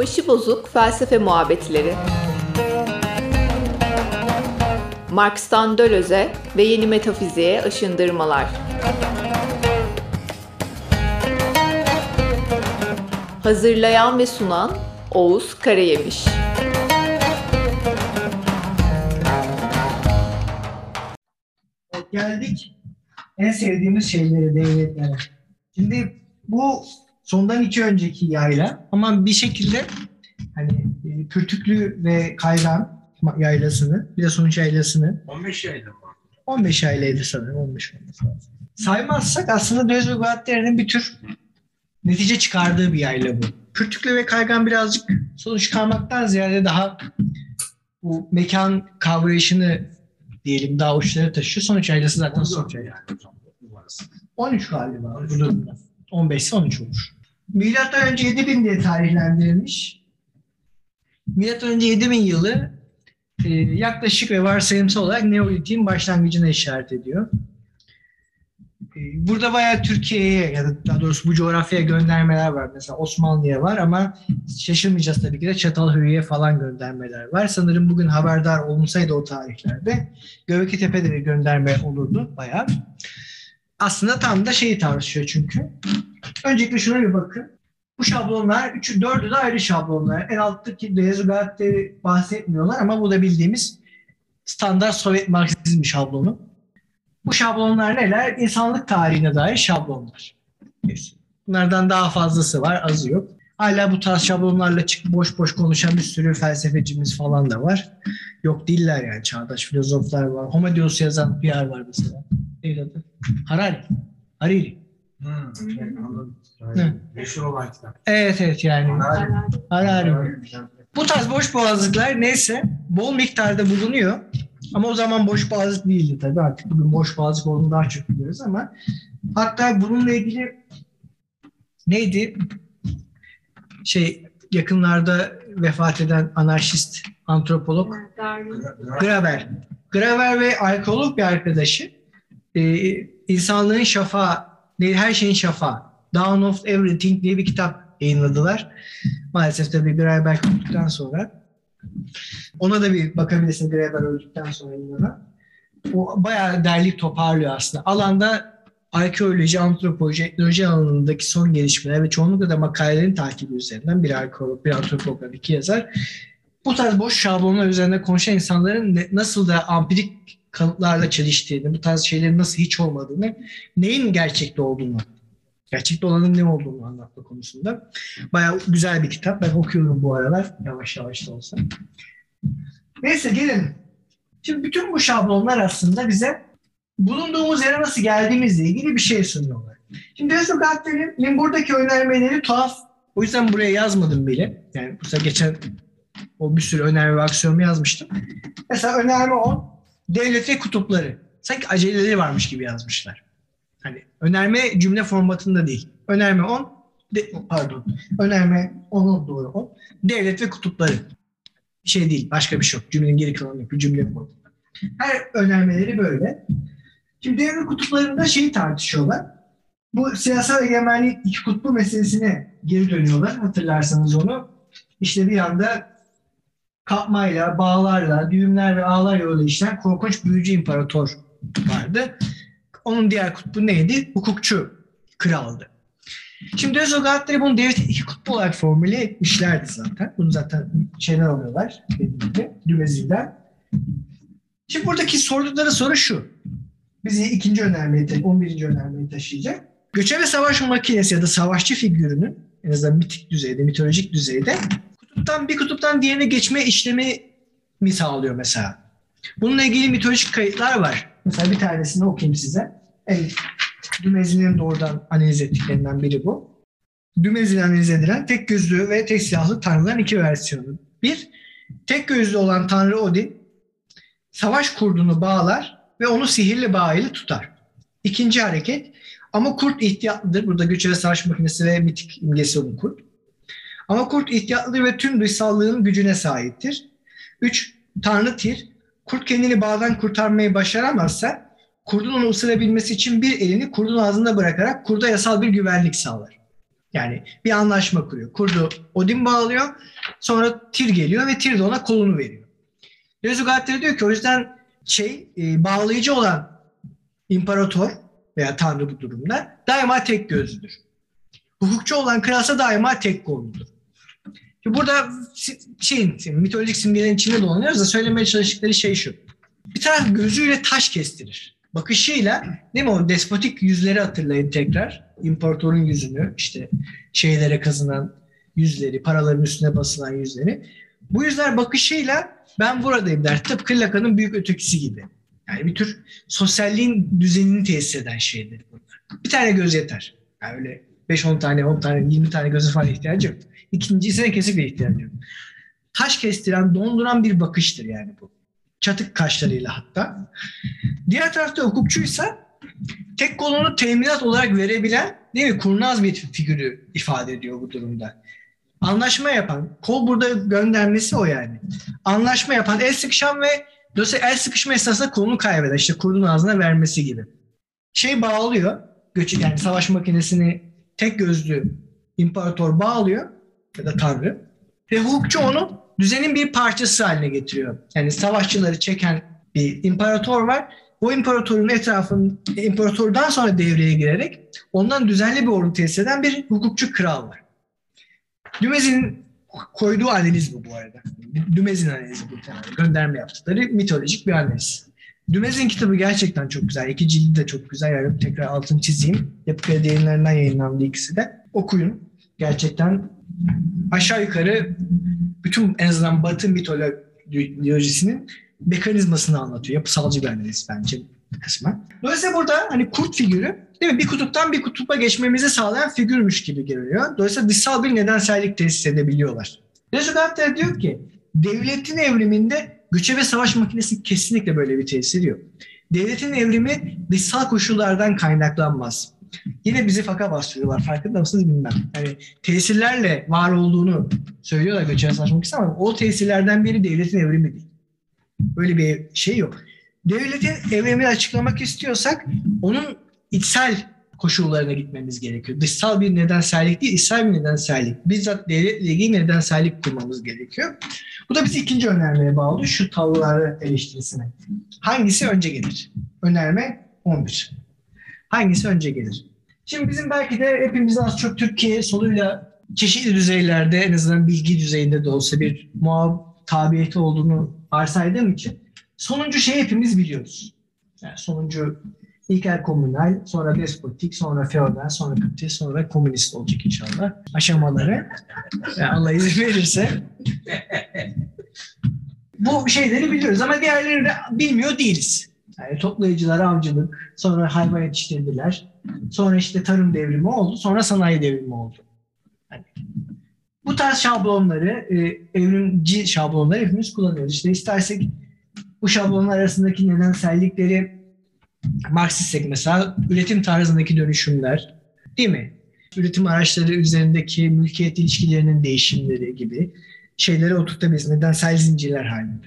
Başı bozuk felsefe muhabbetleri. Marx'tan Döloz'e ve yeni metafiziğe aşındırmalar. Hazırlayan ve sunan Oğuz Karayemiş. Geldik en sevdiğimiz şeylere, devletlere. Şimdi bu sondan iki önceki yayla ama bir şekilde hani e, pürtüklü ve kaygan yaylasını, bir de sonuç yaylasını 15 yayla mı? 15 yaylaydı sanırım, 15 olması lazım. Saymazsak aslında Döz ve Guattieri'nin bir tür netice çıkardığı bir yayla bu. Pürtüklü ve kaygan birazcık sonuç çıkarmaktan ziyade daha bu mekan kavrayışını diyelim daha uçlara taşıyor. Sonuç yaylası zaten sonuç numarası. 13 galiba bu durumda. 15 ise 13 olur. Milattan önce 7000 diye tarihlendirilmiş. Milattan önce 7000 yılı e, yaklaşık ve varsayımsal olarak Neolitik'in başlangıcına işaret ediyor. E, burada bayağı Türkiye'ye ya da daha doğrusu bu coğrafyaya göndermeler var. Mesela Osmanlı'ya var ama şaşırmayacağız tabii ki de Çatalhöyük'e falan göndermeler var. Sanırım bugün haberdar olunsaydı o tarihlerde Göbekli Tepe'de bir gönderme olurdu bayağı. Aslında tam da şeyi tartışıyor çünkü. Öncelikle şuna bir bakın. Bu şablonlar, üçü, dördü de ayrı şablonlar. En alttaki Deyazugat'te bahsetmiyorlar ama bu da bildiğimiz standart Sovyet Marksizm şablonu. Bu şablonlar neler? İnsanlık tarihine dair şablonlar. Bunlardan daha fazlası var, azı yok. Hala bu tarz şablonlarla çıkıp boş boş konuşan bir sürü felsefecimiz falan da var. Yok değiller yani çağdaş filozoflar var. Homo Deus yazan bir yer var mesela. Neydi adı? Harari. Hariri. Hmm, evet, anladım. Yani meşhur olan kitap. Evet evet yani. Harari. Harari. Bu tarz boş boğazlıklar neyse bol miktarda bulunuyor. Ama o zaman boş boğazlık değildi tabii artık bugün boş boğazlık olduğunu daha çok biliyoruz ama hatta bununla ilgili neydi? Şey yakınlarda vefat eden anarşist antropolog Graeber. Graeber ve arkeolog bir arkadaşı e, insanlığın şafağı, her şeyin şafağı, Dawn of Everything diye bir kitap yayınladılar. Maalesef tabii Graeber öldükten sonra. Ona da bir bakabilirsin Graeber öldükten sonra yayınlanan. O bayağı derleyip toparlıyor aslında. Alanda arkeoloji, antropoloji, etnoloji alanındaki son gelişmeler ve çoğunlukla da makalelerin takibi üzerinden bir arkeolog, bir antropolog, iki yazar. Bu tarz boş şablonlar üzerinde konuşan insanların nasıl da ampirik kanıtlarla çeliştiğini, bu tarz şeylerin nasıl hiç olmadığını, neyin gerçekte olduğunu, gerçekte olanın ne olduğunu anlatma konusunda. Bayağı güzel bir kitap. Ben okuyorum bu aralar. Yavaş yavaş da olsa. Neyse gelin. Şimdi bütün bu şablonlar aslında bize bulunduğumuz yere nasıl geldiğimizle ilgili bir şey sunuyorlar. Şimdi Resul Gaddeli'nin buradaki önermeleri tuhaf. O yüzden buraya yazmadım bile. Yani mesela geçen o bir sürü önerme ve aksiyonumu yazmıştım. Mesela önerme 10. Devlet ve kutupları. Sanki aceleleri varmış gibi yazmışlar. Hani önerme cümle formatında değil. Önerme 10. De, pardon. Önerme 10'un doğru 10. Devlet ve kutupları. Bir şey değil. Başka bir şey yok. Cümlenin geri kalanı. Bir cümle formatında. Her önermeleri böyle. Şimdi devlet kutuplarında şeyi tartışıyorlar. Bu siyasal egemenlik iki kutbu meselesine geri dönüyorlar. Hatırlarsanız onu. İşte bir anda kapmayla, bağlarla, düğümler ve ağlar yoluyla işleyen korkunç büyücü imparator vardı. Onun diğer kutbu neydi? Hukukçu kraldı. Şimdi Özogatleri bunu devletin iki kutbu olarak formüle etmişlerdi zaten. Bunu zaten şeyler alıyorlar. Dediğim Dümezi'den. Şimdi buradaki sordukları soru şu. Bizi ikinci önermeye, ta- 11. önermeye taşıyacak. Göçebe savaş makinesi ya da savaşçı figürünün en azından mitik düzeyde, mitolojik düzeyde kutuptan bir kutuptan diğerine geçme işlemi mi sağlıyor mesela? Bununla ilgili mitolojik kayıtlar var. Mesela bir tanesini okuyayım size. En Dümezi'nin doğrudan analiz ettiklerinden biri bu. Dümezi'nin analiz edilen tek gözlü ve tek silahlı tanrıların iki versiyonu. Bir, tek gözlü olan tanrı Odin savaş kurdunu bağlar ve onu sihirli bağ ile tutar. İkinci hareket ama kurt ihtiyatlıdır. Burada göçebe savaş makinesi ve mitik imgesi olan kurt. Ama kurt ihtiyatlıdır ve tüm duysallığın gücüne sahiptir. Üç, Tanrı Tir. Kurt kendini bağdan kurtarmayı başaramazsa kurdun onu ısırabilmesi için bir elini kurdun ağzında bırakarak kurda yasal bir güvenlik sağlar. Yani bir anlaşma kuruyor. Kurdu Odin bağlıyor. Sonra Tyr geliyor ve Tyr de ona kolunu veriyor. Lezugatleri diyor ki o yüzden şey e, bağlayıcı olan imparator veya tanrı bu durumda daima tek gözlüdür. Hukukçu olan kralsa daima tek kolludur. Şimdi burada şeyin, mitolojik simgelerin içinde dolanıyoruz da söylemeye çalıştıkları şey şu. Bir taraf gözüyle taş kestirir. Bakışıyla değil mi o despotik yüzleri hatırlayın tekrar. İmparatorun yüzünü işte şeylere kazınan yüzleri, paraların üstüne basılan yüzleri. Bu yüzler bakışıyla ben buradayım der. Tıpkı Lacan'ın büyük ötekisi gibi. Yani bir tür sosyalliğin düzenini tesis eden şeydir bunlar. Bir tane göz yeter. Yani öyle 5-10 tane, 10 tane, 20 tane gözü falan ihtiyacı yok. İkincisine kesinlikle ihtiyacı yok. Taş kestiren, donduran bir bakıştır yani bu. Çatık kaşlarıyla hatta. Diğer tarafta hukukçuysa tek kolunu teminat olarak verebilen değil mi kurnaz bir figürü ifade ediyor bu durumda. Anlaşma yapan, kol burada göndermesi o yani. Anlaşma yapan, el sıkışan ve dolayısıyla el sıkışma esnasında kolunu kaybeden, işte kurdun ağzına vermesi gibi. Şey bağlıyor, göçü yani savaş makinesini tek gözlü imparator bağlıyor ya da tanrı ve hukukçu onu düzenin bir parçası haline getiriyor. Yani savaşçıları çeken bir imparator var. O imparatorun etrafında, imparatordan sonra devreye girerek ondan düzenli bir ordu tesis eden bir hukukçu kral var. Dümez'in koyduğu analiz bu bu arada. Dümez'in analizi bu temelde. Gönderme yaptıkları mitolojik bir analiz. Dümez'in kitabı gerçekten çok güzel. İki cildi de çok güzel. Yani tekrar altını çizeyim. Yapı Kredi yayınlarından yayınlandı ikisi de. Okuyun. Gerçekten aşağı yukarı bütün en azından Batı mitolojisinin mekanizmasını anlatıyor. Yapısalcı bir analiz bence kısmen. Dolayısıyla burada hani kurt figürü değil mi? Bir kutuptan bir kutupa geçmemizi sağlayan figürmüş gibi görünüyor. Dolayısıyla dışsal bir nedensellik tesis edebiliyorlar. Resulatlar diyor ki devletin evriminde güçe ve savaş makinesi kesinlikle böyle bir tesiri yok. Devletin evrimi dışsal koşullardan kaynaklanmaz. Yine bizi faka bastırıyorlar. Farkında mısınız bilmem. Yani tesirlerle var olduğunu söylüyorlar göçe ve savaş makinesi ama o tesirlerden biri devletin evrimi değil. Böyle bir şey yok. Devletin evrimini açıklamak istiyorsak onun içsel koşullarına gitmemiz gerekiyor. Dışsal bir nedensellik değil, içsel bir nedensellik. Bizzat devletle ilgili nedensellik kurmamız gerekiyor. Bu da bizi ikinci önermeye bağlı. Şu tavırları eleştirisine. Hangisi önce gelir? Önerme 11. Hangisi önce gelir? Şimdi bizim belki de hepimizin az çok Türkiye soluyla çeşitli düzeylerde en azından bilgi düzeyinde de olsa bir muhatabiyeti olduğunu varsaydığım için sonuncu şeyi hepimiz biliyoruz. Yani sonuncu ilkel komünal, sonra despotik, sonra feodal, sonra kapitalist, sonra komünist olacak inşallah aşamaları. Yani Allah izin verirse. Bu şeyleri biliyoruz ama diğerlerini de bilmiyor değiliz. Yani toplayıcılar avcılık, sonra hayvan yetiştirdiler, sonra işte tarım devrimi oldu, sonra sanayi devrimi oldu. Yani bu tarz şablonları, e, evrimci şablonları hepimiz kullanıyoruz. İşte istersek bu şablonlar arasındaki nedensellikleri Marksistsek mesela üretim tarzındaki dönüşümler değil mi? Üretim araçları üzerindeki mülkiyet ilişkilerinin değişimleri gibi şeyleri oturtabiliriz. Nedensel zincirler halinde.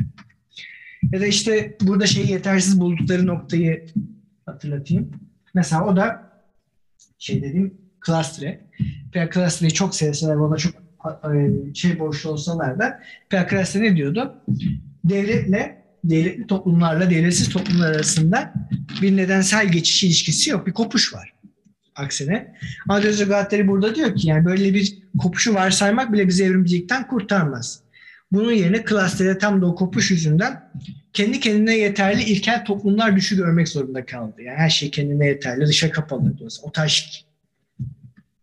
Ya da işte burada şeyi yetersiz buldukları noktayı hatırlatayım. Mesela o da şey dediğim Klastre. Pierre Klastre'yi çok sevseler ona çok şey borçlu olsalar da Pierre Klastre ne diyordu? Devletle devletli toplumlarla devletsiz toplumlar arasında bir nedensel geçiş ilişkisi yok. Bir kopuş var. Aksine. Adrözü Gattari burada diyor ki yani böyle bir kopuşu varsaymak bile bizi evrimcilikten kurtarmaz. Bunun yerine klastere tam da o kopuş yüzünden kendi kendine yeterli ilkel toplumlar düşü görmek zorunda kaldı. Yani her şey kendine yeterli, dışa kapalı. Otaşik.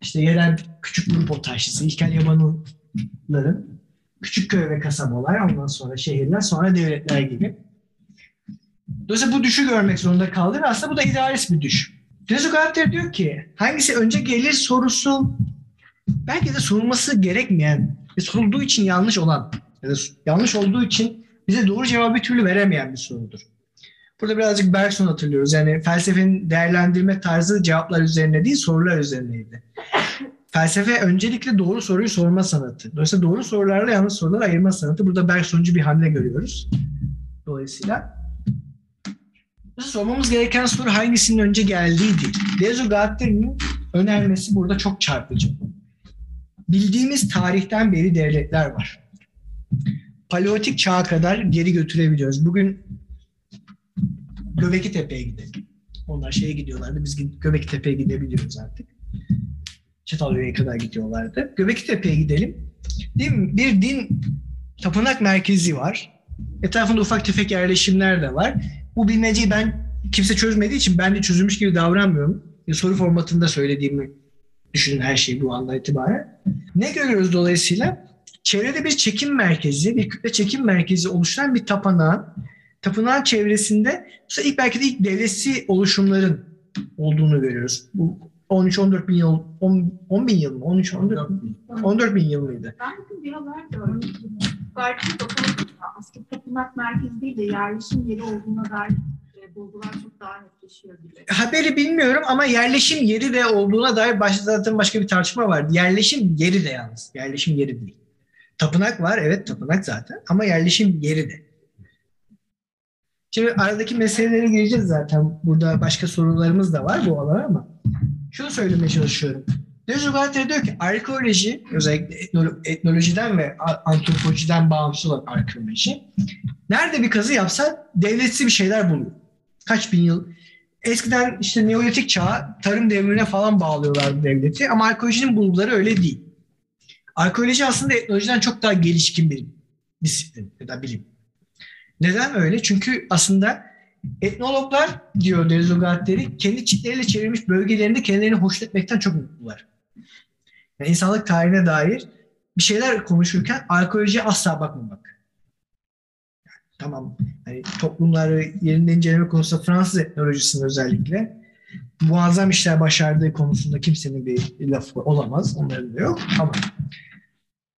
İşte yerel küçük grup otaşlısı, ilkel yabanılların küçük köy ve kasabalar, ondan sonra şehirler, sonra devletler gibi. Dolayısıyla bu düşü görmek zorunda kaldı ve aslında bu da idealist bir düş. Filozof diyor ki hangisi önce gelir sorusu belki de sorulması gerekmeyen ve sorulduğu için yanlış olan ya da yanlış olduğu için bize doğru cevabı bir türlü veremeyen bir sorudur. Burada birazcık Bergson hatırlıyoruz. Yani felsefenin değerlendirme tarzı cevaplar üzerine değil sorular üzerineydi. Felsefe öncelikle doğru soruyu sorma sanatı. Dolayısıyla doğru sorularla yanlış soruları ayırma sanatı. Burada Bergsoncu bir hamle görüyoruz. Dolayısıyla sormamız gereken soru hangisinin önce geldiği değil. Lezo Gatteri'nin önermesi burada çok çarpıcı. bildiğimiz tarihten beri devletler var. Paleolitik çağa kadar geri götürebiliyoruz. Bugün Göbekli Tepe'ye gidelim. Onlar şeye gidiyorlardı. Biz Göbekli Tepe'ye gidebiliyoruz artık. Çatalhöyük'e kadar gidiyorlardı. Göbekli Tepe'ye gidelim. Değil mi? Bir din tapınak merkezi var. Etrafında ufak tefek yerleşimler de var. Bu bilmeceyi ben kimse çözmediği için ben de çözülmüş gibi davranmıyorum. Soru formatında söylediğimi düşünün her şeyi bu andan itibaren. Ne görüyoruz dolayısıyla? Çevrede bir çekim merkezi, bir kütle çekim merkezi oluşturan bir tapınağın, tapınağın çevresinde ilk belki de ilk devletsi oluşumların olduğunu görüyoruz. Bu 13-14 bin yıl, 10, 10 bin yıl mı? 13-14 bin, 14 bin yıl mıydı? Ben bugün bir haber gördüm. Bakanlık'ta aslında tapınak merkezi değil de yerleşim yeri olduğuna dair e, bulgular çok daha netleşiyor gibi. Haberi bilmiyorum ama yerleşim yeri de olduğuna dair baş, zaten başka bir tartışma var. Yerleşim yeri de yalnız. Yerleşim yeri değil. Tapınak var evet tapınak zaten ama yerleşim yeri de. Şimdi aradaki meselelere gireceğiz zaten. Burada başka sorularımız da var bu alana ama şunu söylemeye çalışıyorum. Deleuze diyor ki arkeoloji özellikle etnolojiden ve antropolojiden bağımsız olan arkeoloji nerede bir kazı yapsa devletsi bir şeyler buluyor. Kaç bin yıl Eskiden işte Neolitik çağ tarım devrine falan bağlıyorlar devleti ama arkeolojinin bulguları öyle değil. Arkeoloji aslında etnolojiden çok daha gelişkin bir disiplin ya da bilim. Neden öyle? Çünkü aslında etnologlar diyor Deleuze kendi çitleriyle çevrilmiş bölgelerinde kendilerini hoşnutmekten çok mutlular. Yani insanlık tarihine dair bir şeyler konuşurken arkeolojiye asla bakmamak. Yani, tamam hani toplumları yerinde inceleme konusunda Fransız etnolojisinin özellikle muazzam işler başardığı konusunda kimsenin bir lafı olamaz. Onların da yok ama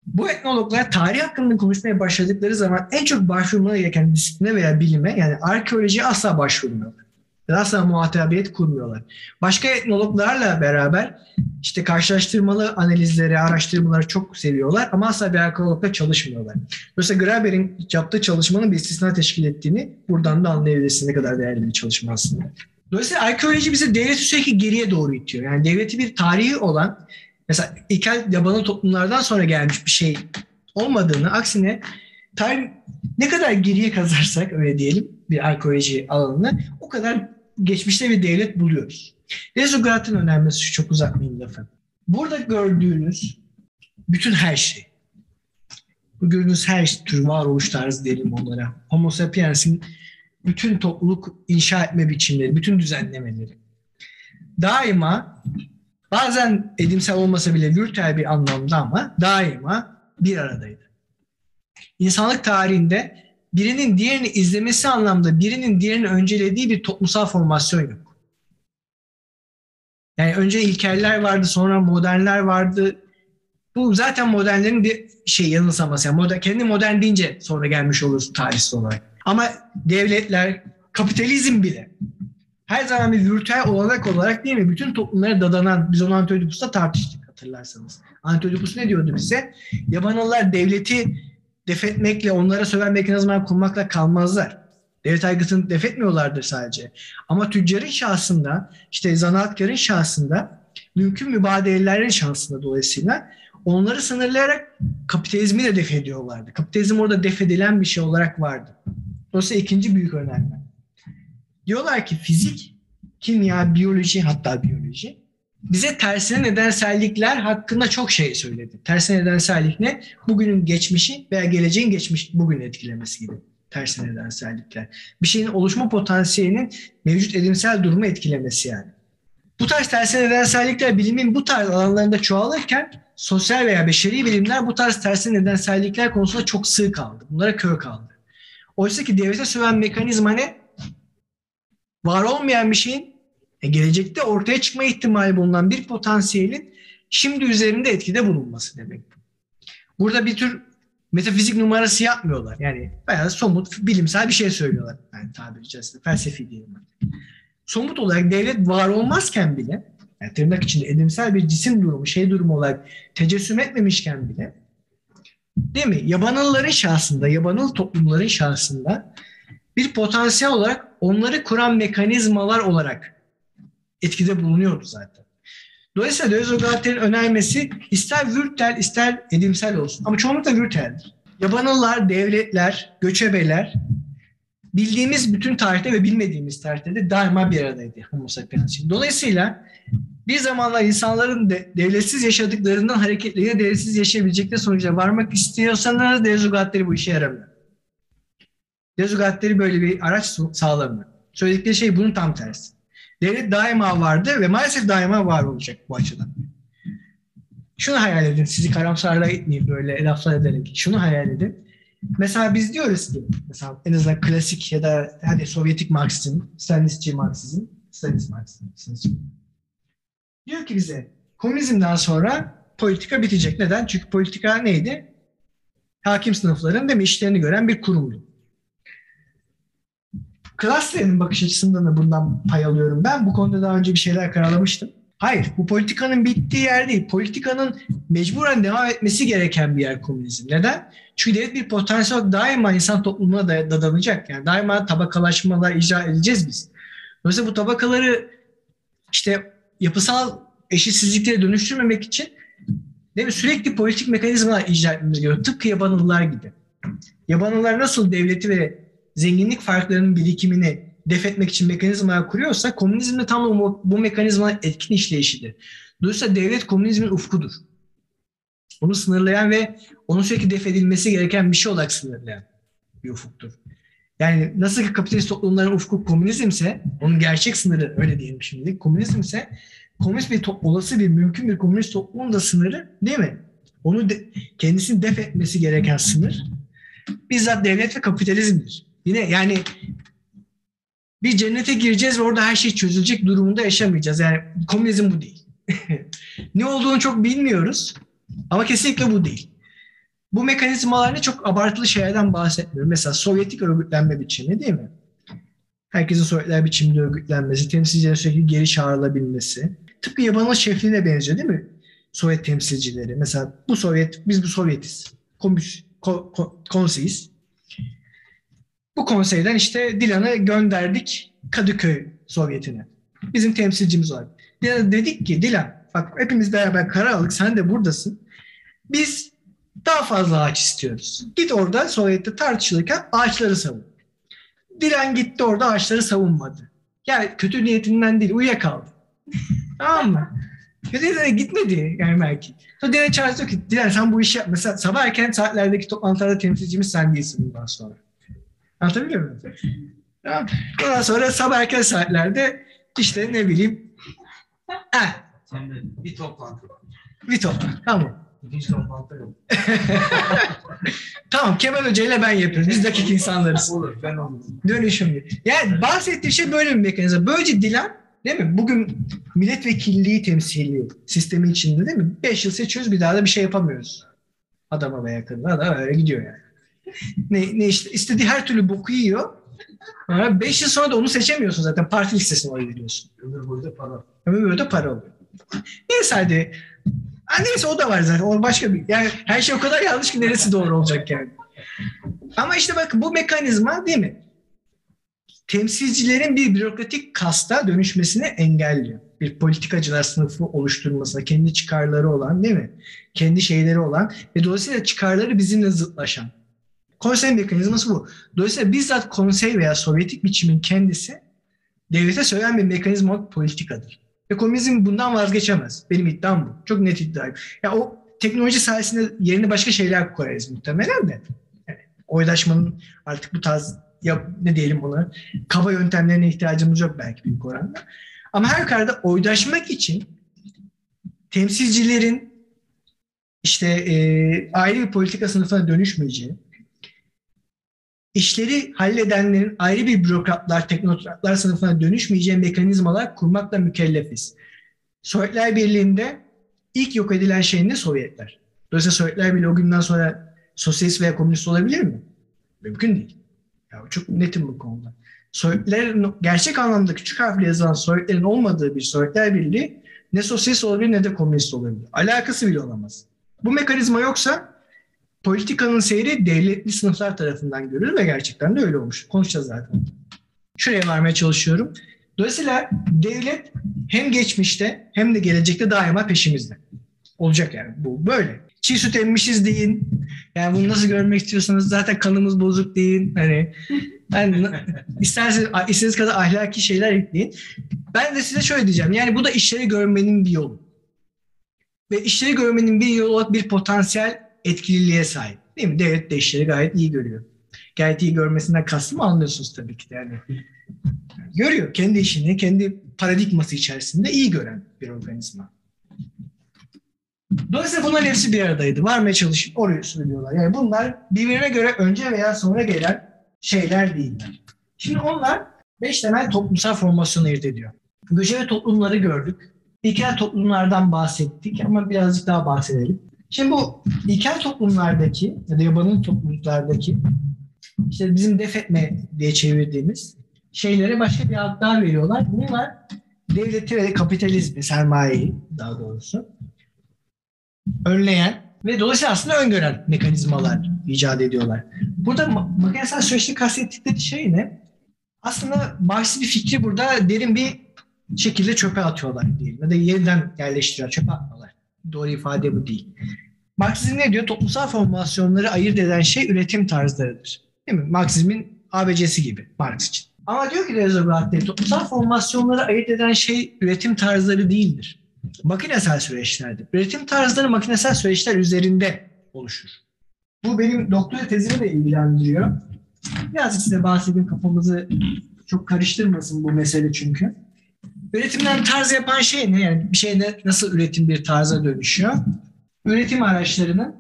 bu etnologlar tarih hakkında konuşmaya başladıkları zaman en çok başvurmaları gereken disipline veya bilime yani arkeolojiye asla başvurmuyorlar. Asla muhatabiyet kurmuyorlar. Başka etnologlarla beraber işte karşılaştırmalı analizleri, araştırmaları çok seviyorlar ama asla bir arkeologla çalışmıyorlar. Dolayısıyla Graeber'in yaptığı çalışmanın bir istisna teşkil ettiğini buradan da anlayabilirsiniz ne kadar değerli bir çalışma aslında. Dolayısıyla arkeoloji bize devleti sürekli geriye doğru itiyor. Yani devleti bir tarihi olan mesela ilkel yabanıl toplumlardan sonra gelmiş bir şey olmadığını aksine tarih ne kadar geriye kazarsak öyle diyelim bir arkeoloji alanını o kadar geçmişte bir devlet buluyoruz. Rezograt'ın önermesi şu çok uzatmayayım lafı. Burada gördüğünüz bütün her şey, bu gördüğünüz her tür varoluş tarzı diyelim onlara. Homo sapiens'in bütün topluluk inşa etme biçimleri, bütün düzenlemeleri daima bazen edimsel olmasa bile virtüel bir anlamda ama daima bir aradaydı. İnsanlık tarihinde birinin diğerini izlemesi anlamda birinin diğerini öncelediği bir toplumsal formasyon yok. Yani önce ilkeller vardı, sonra modernler vardı. Bu zaten modernlerin bir şey yanılsaması. Yani modern, kendi modern deyince sonra gelmiş olur tarihsel olarak. Ama devletler, kapitalizm bile her zaman bir virtüel olarak olarak değil mi? Bütün toplumlara dadanan, biz onu Antiochus'ta tartıştık hatırlarsanız. Antiochus ne diyordu bize? Yabanlılar devleti defetmekle, onlara söven mekanizmalar kurmakla kalmazlar. Devlet aygıtını defetmiyorlardır sadece. Ama tüccarın şahsında, işte zanaatkarın şahsında, mümkün mübadelelerin şansında dolayısıyla onları sınırlayarak kapitalizmi de def ediyorlardı. Kapitalizm orada def edilen bir şey olarak vardı. Dolayısıyla ikinci büyük önemli. Diyorlar ki fizik, kimya, biyoloji hatta biyoloji bize tersine nedensellikler hakkında çok şey söyledi. Tersine nedensellik ne? Bugünün geçmişi veya geleceğin geçmiş bugün etkilemesi gibi tersine nedensellikler. Bir şeyin oluşma potansiyelinin mevcut edimsel durumu etkilemesi yani. Bu tarz tersine nedensellikler bilimin bu tarz alanlarında çoğalırken sosyal veya beşeri bilimler bu tarz tersine nedensellikler konusunda çok sığ kaldı. Bunlara kör kaldı. Oysa ki devlete söven mekanizma ne? Var olmayan bir şeyin e, gelecekte ortaya çıkma ihtimali bulunan bir potansiyelin şimdi üzerinde etkide bulunması demek. Burada bir tür metafizik numarası yapmıyorlar. Yani bayağı somut, bilimsel bir şey söylüyorlar. Yani tabiri caizse felsefi diyelim. Somut olarak devlet var olmazken bile yani tırnak içinde edimsel bir cisim durumu, şey durumu olarak tecessüm etmemişken bile değil mi? Yabanılların şahsında, yabanıl toplumların şahsında bir potansiyel olarak onları kuran mekanizmalar olarak etkide bulunuyordu zaten. Dolayısıyla Deleuze önermesi ister vürtel ister edimsel olsun. Ama çoğunlukla vürteldir. Yabanıllar, devletler, göçebeler bildiğimiz bütün tarihte ve bilmediğimiz tarihte de daima bir aradaydı Homo sapiens için. Dolayısıyla bir zamanlar insanların de, devletsiz yaşadıklarından hareketle yine devletsiz yaşayabilecekleri sonuca varmak istiyorsanız Deleuze bu işe yaramıyor. Deleuze böyle bir araç sağlamıyor. Söyledikleri şey bunun tam tersi. Devlet daima vardı ve maalesef daima var olacak bu açıdan. Şunu hayal edin, sizi karamsarlığa itmeyeyim böyle laflar ederek. Şunu hayal edin. Mesela biz diyoruz ki, mesela en azından klasik ya da hadi Sovyetik Marksizm, Stalinistçi Marksizm, Stalinist Marksizm, diyor ki bize komünizmden sonra politika bitecek. Neden? Çünkü politika neydi? Hakim sınıfların değil mi işlerini gören bir kurumdu. Klasler'in bakış açısından da bundan pay alıyorum. Ben bu konuda daha önce bir şeyler karalamıştım. Hayır, bu politikanın bittiği yer değil. Politikanın mecburen devam etmesi gereken bir yer komünizm. Neden? Çünkü devlet bir potansiyel daima insan toplumuna dadanacak. Yani daima tabakalaşmalar icra edeceğiz biz. Dolayısıyla bu tabakaları işte yapısal eşitsizliklere dönüştürmemek için değil mi? sürekli politik mekanizmalar icra etmemiz gerekiyor. Tıpkı yabanıllar gibi. Yabanıllar nasıl devleti ve zenginlik farklarının birikimini def etmek için mekanizmalar kuruyorsa komünizm de tam bu, bu mekanizmanın etkin işleyişidir. Dolayısıyla devlet komünizmin ufkudur. Onu sınırlayan ve onun sürekli def edilmesi gereken bir şey olarak sınırlayan bir ufuktur. Yani nasıl ki kapitalist toplumların ufku komünizmse, onun gerçek sınırı öyle diyelim şimdi, komünizmse, komünist bir olası bir mümkün bir komünist toplumun da sınırı değil mi? Onu de, kendisini def etmesi gereken sınır bizzat devlet ve kapitalizmdir. Yine yani bir cennete gireceğiz ve orada her şey çözülecek durumunda yaşamayacağız. Yani komünizm bu değil. ne olduğunu çok bilmiyoruz ama kesinlikle bu değil. Bu mekanizmalarla çok abartılı şeylerden bahsetmiyorum. Mesela Sovyetik örgütlenme biçimi değil mi? Herkesin Sovyetler biçiminde örgütlenmesi, temsilcilerin sürekli geri çağrılabilmesi. Tıpkı yabanıl şefliğine benziyor değil mi? Sovyet temsilcileri. Mesela bu Sovyet, biz bu Sovyetiz. Komünist, ko, ko, konseyiz. Bu konseyden işte Dilan'ı gönderdik Kadıköy Sovyeti'ne. Bizim temsilcimiz var. Dilan'a dedik ki Dilan bak hepimiz beraber karar aldık sen de buradasın. Biz daha fazla ağaç istiyoruz. Git orada Sovyet'te tartışılırken ağaçları savun. Dilan gitti orada ağaçları savunmadı. Yani kötü niyetinden değil uyuyakaldı. tamam mı? Kötü de gitmedi yani belki. Sonra Dilan çağırdı ki Dilan sen bu işi yap. Mesela sabah erken saatlerdeki toplantılarda temsilcimiz sen değilsin bundan sonra. Anlatabiliyor muyum? Tamam. Ondan sonra sabah erken saatlerde işte ne bileyim eh, Sen de bir toplantı var. bir toplantı. Tamam. İkinci toplantı yok. Tamam Kemal Hoca ile ben yapıyoruz. Biz dakik insanlarız. Olur ben olurum. Dönüşüm. Yani bahsettiği şey böyle bir mekanizma. Böylece Dilan değil mi? Bugün milletvekilliği temsili sistemi içinde değil mi? Beş yıl seçiyoruz bir daha da bir şey yapamıyoruz. Adama veya kadına da öyle gidiyor yani. Ne, ne işte istediği her türlü boku yiyor. Ama beş yıl sonra da onu seçemiyorsun zaten. Parti listesine oy veriyorsun. Ömür boyu da para. Ömür boyu da para oluyor. Neyse hadi. Ha, neyse o da var zaten. O başka bir. Yani her şey o kadar yanlış ki neresi doğru olacak yani. Ama işte bak bu mekanizma değil mi? Temsilcilerin bir bürokratik kasta dönüşmesini engelliyor. Bir politikacılar sınıfı oluşturmasına, kendi çıkarları olan değil mi? Kendi şeyleri olan ve dolayısıyla çıkarları bizimle zıtlaşan. Konsey mekanizması bu. Dolayısıyla bizzat konsey veya Sovyetik biçimin kendisi devlete söyleyen bir mekanizma politikadır. Ve komünizm bundan vazgeçemez. Benim iddiam bu. Çok net iddiayım. Ya o teknoloji sayesinde yerine başka şeyler koyarız muhtemelen de. Yani oydaşmanın artık bu tarz ya ne diyelim ona kaba yöntemlerine ihtiyacımız yok belki büyük oranda. Ama her yukarıda oydaşmak için temsilcilerin işte e, ayrı bir politika sınıfına dönüşmeyeceği, işleri halledenlerin ayrı bir bürokratlar, teknokratlar sınıfına dönüşmeyeceği mekanizmalar kurmakla mükellefiz. Sovyetler Birliği'nde ilk yok edilen şey ne Sovyetler? Dolayısıyla Sovyetler Birliği o günden sonra sosyalist veya komünist olabilir mi? Mümkün değil. Ya çok netim bu konuda. Sovyetlerin gerçek anlamda küçük harfle yazılan Sovyetlerin olmadığı bir Sovyetler Birliği ne sosyalist olabilir ne de komünist olabilir. Alakası bile olamaz. Bu mekanizma yoksa politikanın seyri devletli sınıflar tarafından görülür ve gerçekten de öyle olmuş. Konuşacağız zaten. Şuraya varmaya çalışıyorum. Dolayısıyla devlet hem geçmişte hem de gelecekte daima peşimizde. Olacak yani bu böyle. Çiğ süt emmişiz deyin. Yani bunu nasıl görmek istiyorsanız zaten kanımız bozuk deyin. Hani ben isterseniz, istediğiniz kadar ahlaki şeyler ekleyin. Ben de size şöyle diyeceğim. Yani bu da işleri görmenin bir yolu. Ve işleri görmenin bir yolu olarak bir potansiyel etkililiğe sahip. Değil mi? Devlet de işleri gayet iyi görüyor. Gayet iyi görmesinden kastımı anlıyorsunuz tabii ki de. Yani görüyor. Kendi işini, kendi paradigması içerisinde iyi gören bir organizma. Dolayısıyla bunların hepsi bir aradaydı. Varmaya çalışıp oraya söylüyorlar. Yani bunlar birbirine göre önce veya sonra gelen şeyler değiller. Şimdi onlar beş temel toplumsal formasyonu ayırt ediyor. Göçebe toplumları gördük. İlkel toplumlardan bahsettik ama birazcık daha bahsedelim. Şimdi bu ilkel toplumlardaki ya da yabancı topluluklardaki işte bizim def etme diye çevirdiğimiz şeylere başka bir adlar veriyorlar. Bunlar devleti ve kapitalizmi, sermayeyi daha doğrusu önleyen ve dolayısıyla aslında öngören mekanizmalar icat ediyorlar. Burada ma- makinesel süreçte kastettikleri şey ne? Aslında Marxist bir fikri burada derin bir şekilde çöpe atıyorlar diyelim. Ya da yeniden yerleştiriyor, çöpe atıyorlar. Doğru ifade bu değil. Marksizm ne diyor? Toplumsal formasyonları ayırt eden şey üretim tarzlarıdır. Değil mi? Marksizmin ABC'si gibi Marx için. Ama diyor ki Rezograt'te toplumsal formasyonları ayırt eden şey üretim tarzları değildir. Makinesel süreçlerdir. Üretim tarzları makinesel süreçler üzerinde oluşur. Bu benim doktora tezimi de ilgilendiriyor. Biraz size bahsedeyim kafamızı çok karıştırmasın bu mesele çünkü. Üretimden tarz yapan şey ne? Yani bir şeyde nasıl üretim bir tarza dönüşüyor? Üretim araçlarının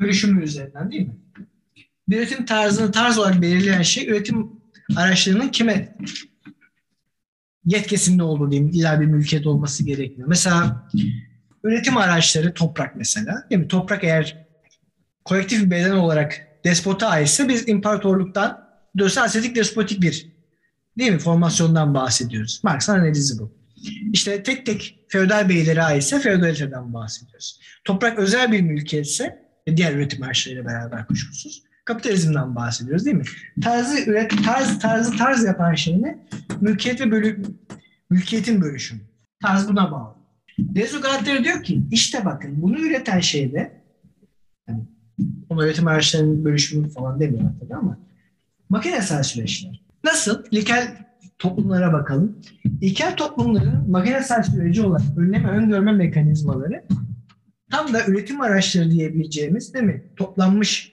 bölüşümü üzerinden değil mi? Bir üretim tarzını tarz olarak belirleyen şey üretim araçlarının kime yetkisinde olduğu diyeyim. İlla bir mülkiyet olması gerekmiyor. Mesela üretim araçları toprak mesela. Değil mi? Toprak eğer kolektif bir beden olarak despota aitse biz imparatorluktan döselsedik despotik bir değil mi formasyondan bahsediyoruz. Marx'ın analizi bu. İşte tek tek feodal beylere aitse feodaliteden bahsediyoruz. Toprak özel bir mülkiyetse ve diğer üretim araçlarıyla beraber kuşkusuz kapitalizmden bahsediyoruz değil mi? Tarzı üret tarz tarzı tarz yapan şey ne? Mülkiyet ve bölü mülkiyetin bölüşümü. Tarz buna bağlı. Rezo Galateri diyor ki işte bakın bunu üreten şeyde yani onu üretim araçlarının bölüşümü falan demiyor tabii ama makinesel süreçler. Nasıl? İlkel toplumlara bakalım. İlkel toplumların makinesel süreci olan önleme öngörme mekanizmaları tam da üretim araçları diyebileceğimiz değil mi? Toplanmış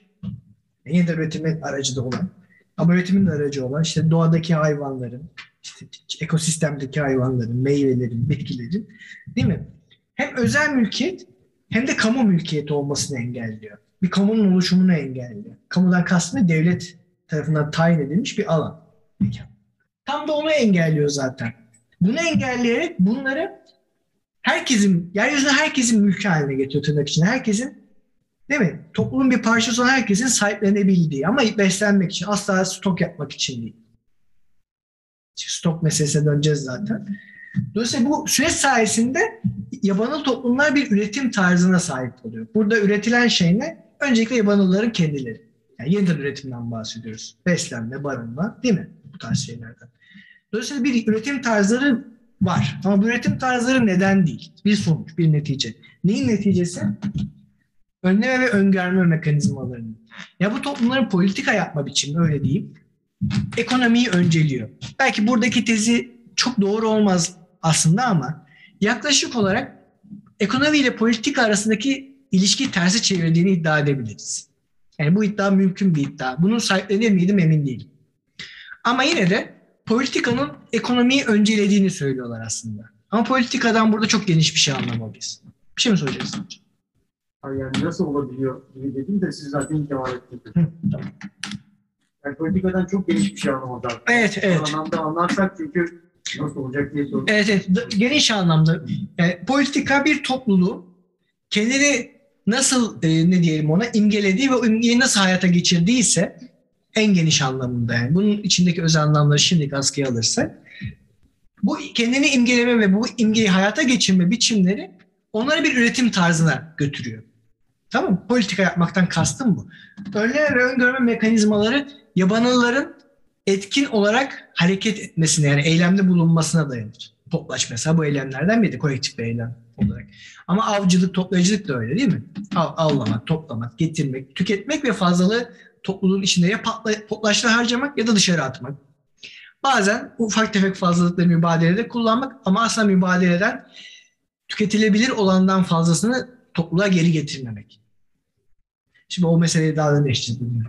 yine de üretimin aracı da olan ama üretimin aracı olan işte doğadaki hayvanların, işte ekosistemdeki hayvanların, meyvelerin, bitkilerin değil mi? Hem özel mülkiyet hem de kamu mülkiyeti olmasını engelliyor. Bir kamunun oluşumunu engelliyor. Kamudan kastım devlet tarafından tayin edilmiş bir alan. Tam da onu engelliyor zaten. Bunu engelleyerek bunları herkesin, yeryüzünde herkesin mülkü haline getiriyor tırnak içinde. Herkesin değil mi? Toplumun bir parçası olan herkesin sahiplenebildiği ama beslenmek için asla stok yapmak için değil. Stok meselesine döneceğiz zaten. Dolayısıyla bu süreç sayesinde yabanıl toplumlar bir üretim tarzına sahip oluyor. Burada üretilen şey ne? Öncelikle yabanılların kendileri. Yani yeniden üretimden bahsediyoruz. Beslenme, barınma değil mi? Bu tarz şeylerden. Dolayısıyla bir üretim tarzları var. Ama bu üretim tarzları neden değil? Bir sonuç, bir netice. Neyin neticesi? Önleme ve öngörme mekanizmalarının. Ya bu toplumların politika yapma biçimi öyle diyeyim. Ekonomiyi önceliyor. Belki buradaki tezi çok doğru olmaz aslında ama yaklaşık olarak ekonomi ile politika arasındaki ilişki tersi çevirdiğini iddia edebiliriz. Yani bu iddia mümkün bir iddia. Bunun sahiplenir miydim emin değilim. Ama yine de politikanın ekonomiyi öncelediğini söylüyorlar aslında. Ama politikadan burada çok geniş bir şey anlamalıyız. Bir şey mi soracaksın Yani nasıl olabiliyor gibi dedim de siz zaten devam ettiniz. Tamam. Yani politikadan çok geniş bir şey anlamadım. Evet, evet. O anlamda anlarsak çünkü nasıl olacak diye soruyorum. Evet, evet. Geniş anlamda. Yani politika bir topluluğu kendini nasıl e, ne diyelim ona imgelediği ve imgeyi nasıl hayata geçirdiyse en geniş anlamında yani. Bunun içindeki özel anlamları şimdilik askıya alırsak bu kendini imgeleme ve bu imgeyi hayata geçirme biçimleri onları bir üretim tarzına götürüyor. Tamam mı? Politika yapmaktan kastım bu. Önleme ve öngörme mekanizmaları yabanılların etkin olarak hareket etmesine yani eylemde bulunmasına dayanır. Toplaş mesela bu eylemlerden biri kolektif bir eylem olarak. Ama avcılık, toplayıcılık da öyle değil mi? Av, avlamak, toplamak, getirmek, tüketmek ve fazlalığı topluluğun içinde ya patla, potlaşla harcamak ya da dışarı atmak. Bazen ufak tefek fazlalıkları mübadelede kullanmak ama asla mübadeleden tüketilebilir olandan fazlasını topluluğa geri getirmemek. Şimdi o meseleyi daha da değiştirdim.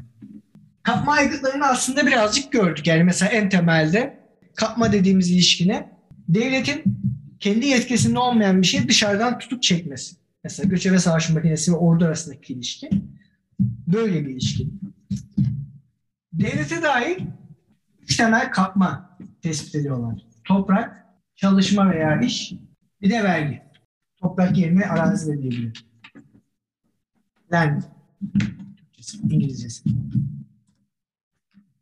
Kapma aygıtlarını aslında birazcık gördük. Yani mesela en temelde kapma dediğimiz ilişkine devletin kendi yetkisinde olmayan bir şeyi dışarıdan tutup çekmesi. Mesela göçebe savaş makinesi ve ordu arasındaki ilişki böyle bir ilişki. Devlete dair üç temel kapma tespit ediyorlar. Toprak, çalışma veya iş, bir de vergi. Toprak yerine arazi de diyebilir. Land. İngilizcesi.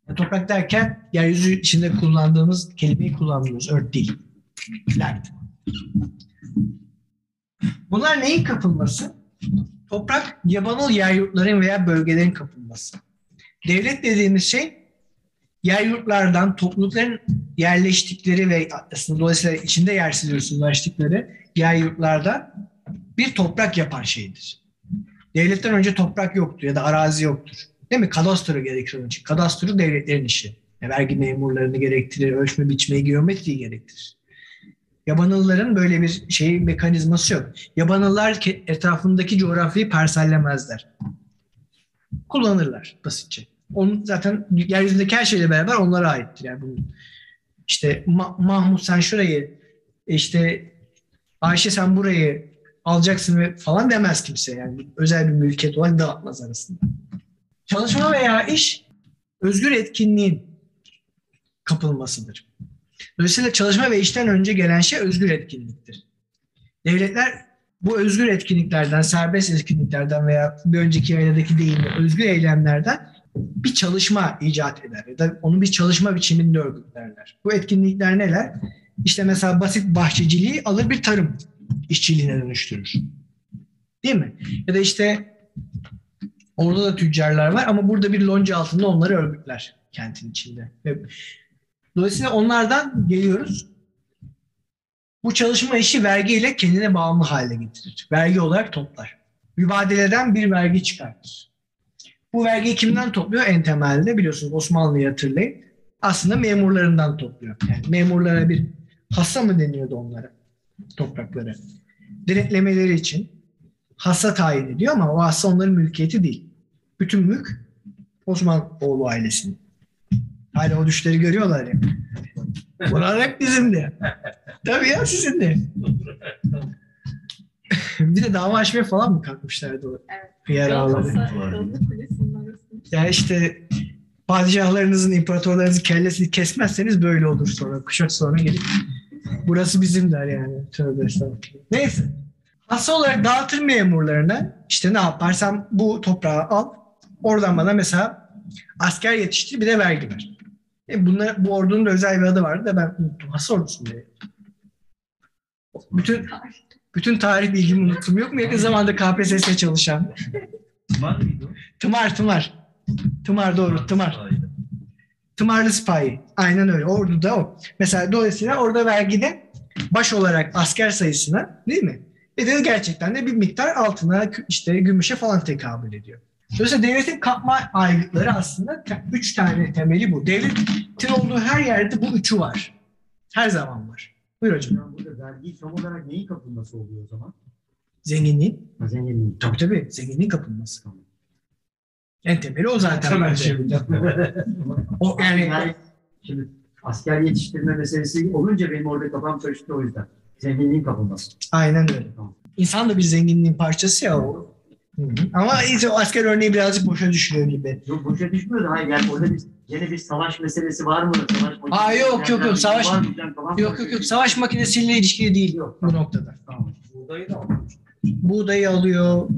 Ya toprak derken yeryüzü içinde kullandığımız kelimeyi kullanmıyoruz. Earth değil. Land. Bunlar neyin kapılması? Toprak, yabanıl yer yurtların veya bölgelerin kapılması. Devlet dediğimiz şey yer yurtlardan toplulukların yerleştikleri ve aslında dolayısıyla içinde yersiz ulaştıkları yer yurtlarda bir toprak yapan şeydir. Devletten önce toprak yoktu ya da arazi yoktur. Değil mi? Kadastro gerekir onun için. Kadastro devletlerin işi. E, vergi memurlarını gerektirir, ölçme biçmeyi, geometriyi gerektirir. Yabanılların böyle bir şey mekanizması yok. Yabanıllar etrafındaki coğrafyayı parsellemezler. Kullanırlar basitçe. Onun zaten yeryüzündeki her şeyle beraber onlara aittir. Yani bunun işte Ma- Mahmut sen şurayı işte Ayşe sen burayı alacaksın ve falan demez kimse yani özel bir mülkiyet olarak dağıtmaz arasında. Çalışma veya iş özgür etkinliğin kapılmasıdır. Dolayısıyla çalışma ve işten önce gelen şey özgür etkinliktir. Devletler bu özgür etkinliklerden, serbest etkinliklerden veya bir önceki yayındaki deyimle özgür eylemlerden bir çalışma icat eder ya da onu bir çalışma biçiminde örgütlerler. Bu etkinlikler neler? İşte mesela basit bahçeciliği alır bir tarım işçiliğine dönüştürür. Değil mi? Ya da işte orada da tüccarlar var ama burada bir lonca altında onları örgütler kentin içinde. Dolayısıyla onlardan geliyoruz. Bu çalışma işi vergiyle kendine bağımlı hale getirir. Vergi olarak toplar. Mübadeleden bir vergi çıkartır. Bu vergiyi kimden topluyor? En temelde biliyorsunuz Osmanlı'yı hatırlayın. Aslında memurlarından topluyor. Yani memurlara bir hassa mı deniyordu onlara? Toprakları. Denetlemeleri için hassa tayin ediyor ama o hassa onların mülkiyeti değil. Bütün mülk Osmanoğlu ailesinin. Hala o düşleri görüyorlar ya. Bunlar hep bizim de. Tabii ya sizin de. bir de dava açmaya falan mı kalkmışlardı o Evet. yer ağları? Yani işte padişahlarınızın, imparatorlarınızın kellesini kesmezseniz böyle olur sonra. Kuşak sonra gelip burası bizim der yani. Tövbe estağfurullah. Neyse. Hassa olarak dağıtır memurlarına işte ne yaparsam bu toprağı al. Oradan bana mesela asker yetiştir bir de vergi ver. E bunlar, bu ordunun da özel bir adı vardı da ben unuttum. Hassa ordusu diye. Bütün bütün tarih bilgimi unuttum. Yok mu yakın zamanda KPSS çalışan? Var mıydı o? Tımar, Tımar. Tımar doğru, Tımar. Tımarlı sipahi. Aynen öyle. Ordu'da o. Mesela dolayısıyla orada vergide baş olarak asker sayısına değil mi? Ve de gerçekten de bir miktar altına işte gümüşe falan tekabül ediyor. Dolayısıyla devletin kapma aygıtları aslında te- üç tane temeli bu. Devletin olduğu her yerde bu üçü var. Her zaman var. Buyur hocam. Yani burada vergi tam olarak neyin kapılması oluyor o zaman? Zenginliğin. Ha, Zenginliğin. Tabii tabii. Zenginliğin kapılması. En temeli o zaten. Temel bence. şey. O yani Yani şimdi asker yetiştirme meselesi olunca benim orada kafam karıştı o yüzden. Zenginliğin kapılması. Aynen öyle. Tamam. İnsan da bir zenginliğin parçası ya o. Hı hı. Ama işte o asker örneği birazcık boşa düşüyor gibi. Yok boşa düşmüyor da hayır yani orada bir gene bir savaş meselesi var mı? Savaş Aa, yok, yok, yok, savaş- Var mı? Yok yok yok savaş makinesiyle ilişkili değil Yok, bu tamam. noktada. Tamam. Buğdayı da almış. Buğdayı alıyor.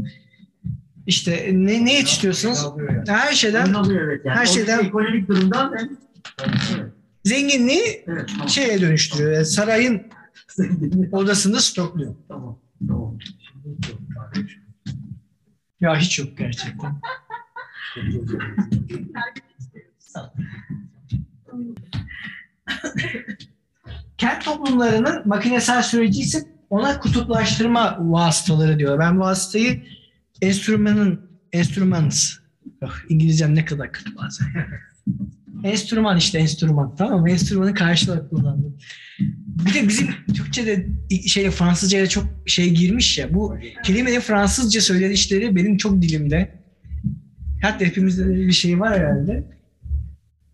İşte ne, ne yetiştiriyorsunuz? Yani. Her şeyden evet yani. her şeyden- ekonomik durumdan ben evet, zenginliği evet tamam. şeye dönüştürüyor. Yani sarayın odasında stokluyor. tamam. Tamam. Ya hiç yok gerçekten. kent toplumlarının makinesel süreci ise ona kutuplaştırma vasıtaları diyor. Ben vasıtayı enstrümanın, enstrümans, oh, İngilizcem ne kadar kötü bazen. enstrüman işte enstrüman tamam mı? Enstrümanı karşılık kullandım. Bir de bizim Türkçe'de şey Fransızca'ya çok şey girmiş ya. Bu kelimenin Fransızca söylenişleri benim çok dilimde. Hatta hepimizde de bir şey var herhalde.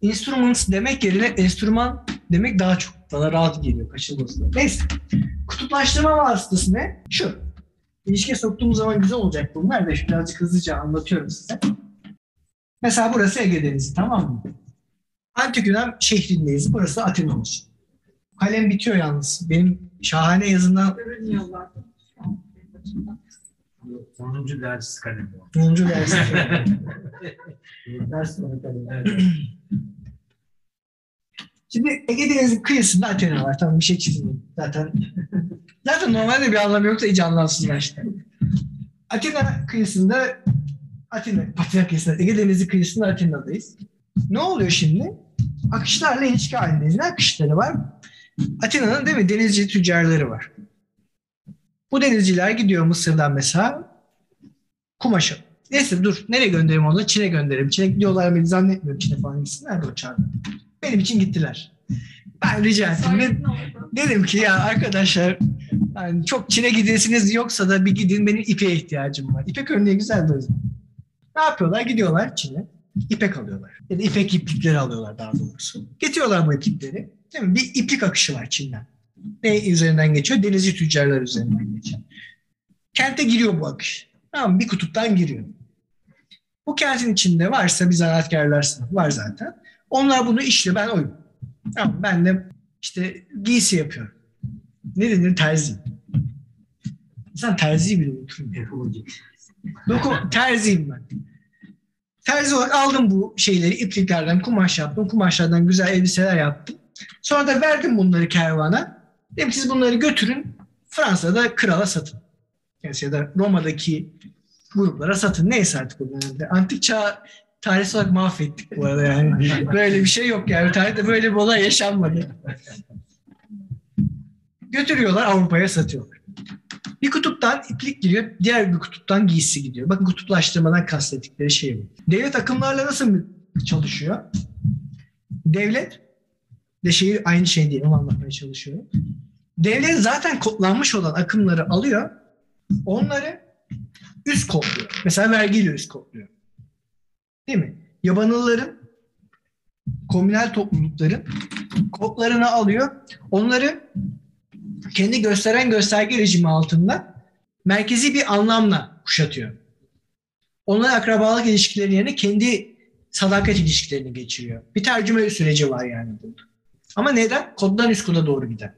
Instruments demek yerine enstrüman demek daha çok bana rahat geliyor kaçınılmazı. Neyse. Kutuplaştırma vasıtası ne? Şu. İlişkiye soktuğumuz zaman güzel olacak bunlar da birazcık hızlıca anlatıyorum size. Mesela burası Ege Denizi tamam mı? Antik Yunan şehrindeyiz. Burası Atina olsun. Kalem bitiyor yalnız. Benim şahane yazından Görünüyorlar. şu an benim açımdan. 10. ders kalemi o. 10. dersi. Ders sonu kalem. Şimdi Ege Denizi kıyısında Athena var. Tamam bir şey çizmiyorum. Zaten zaten normalde bir anlamı yoksa hiç anlamsızlar işte. Athena kıyısında Athena, Athena kıyısında, Ege Denizi kıyısında Athena'dayız. Ne oluyor şimdi? Akışlarla ilişki halindeyiz. Ne akışları var? Athena'nın değil mi denizci tüccarları var. Bu denizciler gidiyor Mısır'dan mesela kumaşa. Neyse dur. Nereye göndereyim onu? Çin'e gönderelim. Çin'e gidiyorlar mı zannetmiyorum. Çin'e falan gitsinler de o çağda. Benim için gittiler. Ben rica ettim. Ne? Dedim ki ya arkadaşlar yani çok Çin'e gidesiniz yoksa da bir gidin benim ipe ihtiyacım var. İpek örneği güzeldi o yüzden. Ne yapıyorlar? Gidiyorlar Çin'e. İpek alıyorlar. Ya da ipek iplikleri alıyorlar daha doğrusu. Getiriyorlar bu iplikleri. Değil mi? Bir iplik akışı var Çin'den. Ne üzerinden geçiyor? Denizci tüccarlar üzerinden geçiyor. Kente giriyor bu akış. Tamam bir kutuptan giriyor. Bu kentin içinde varsa bir zanaatkarlar sınıfı var zaten. Onlar bunu işliyor. Ben oyum. Tamam ben de işte giysi yapıyorum. Ne denir? Terzi. İnsan terzi bile unuturum. Doku, terziyim ben. Terzi olarak aldım bu şeyleri ipliklerden kumaş yaptım. Kumaşlardan güzel elbiseler yaptım. Sonra da verdim bunları kervana. Dedim siz bunları götürün Fransa'da krala satın. Yani ya da Roma'daki gruplara satın. Neyse artık o dönemde. Antik çağ tarihsel olarak mahvettik bu arada yani. Böyle bir şey yok yani. Tarihte böyle bir olay yaşanmadı. Götürüyorlar Avrupa'ya satıyorlar. Bir kutuptan iplik giriyor, diğer bir kutuptan giysi gidiyor. Bakın kutuplaştırmadan kastettikleri şey bu. Devlet akımlarla nasıl çalışıyor? Devlet de şeyi aynı şey değil, onu anlatmaya çalışıyorum. Devlet zaten kodlanmış olan akımları alıyor, onları üst kodluyor. Mesela vergiyle üst kodluyor. Değil mi? Yabanılların, komünel toplulukların kodlarını alıyor, onları kendi gösteren gösterge rejimi altında merkezi bir anlamla kuşatıyor. Onların akrabalık ilişkileri yerine kendi sadakat ilişkilerini geçiriyor. Bir tercüme süreci var yani burada. Ama neden? Koddan üst koda doğru giden.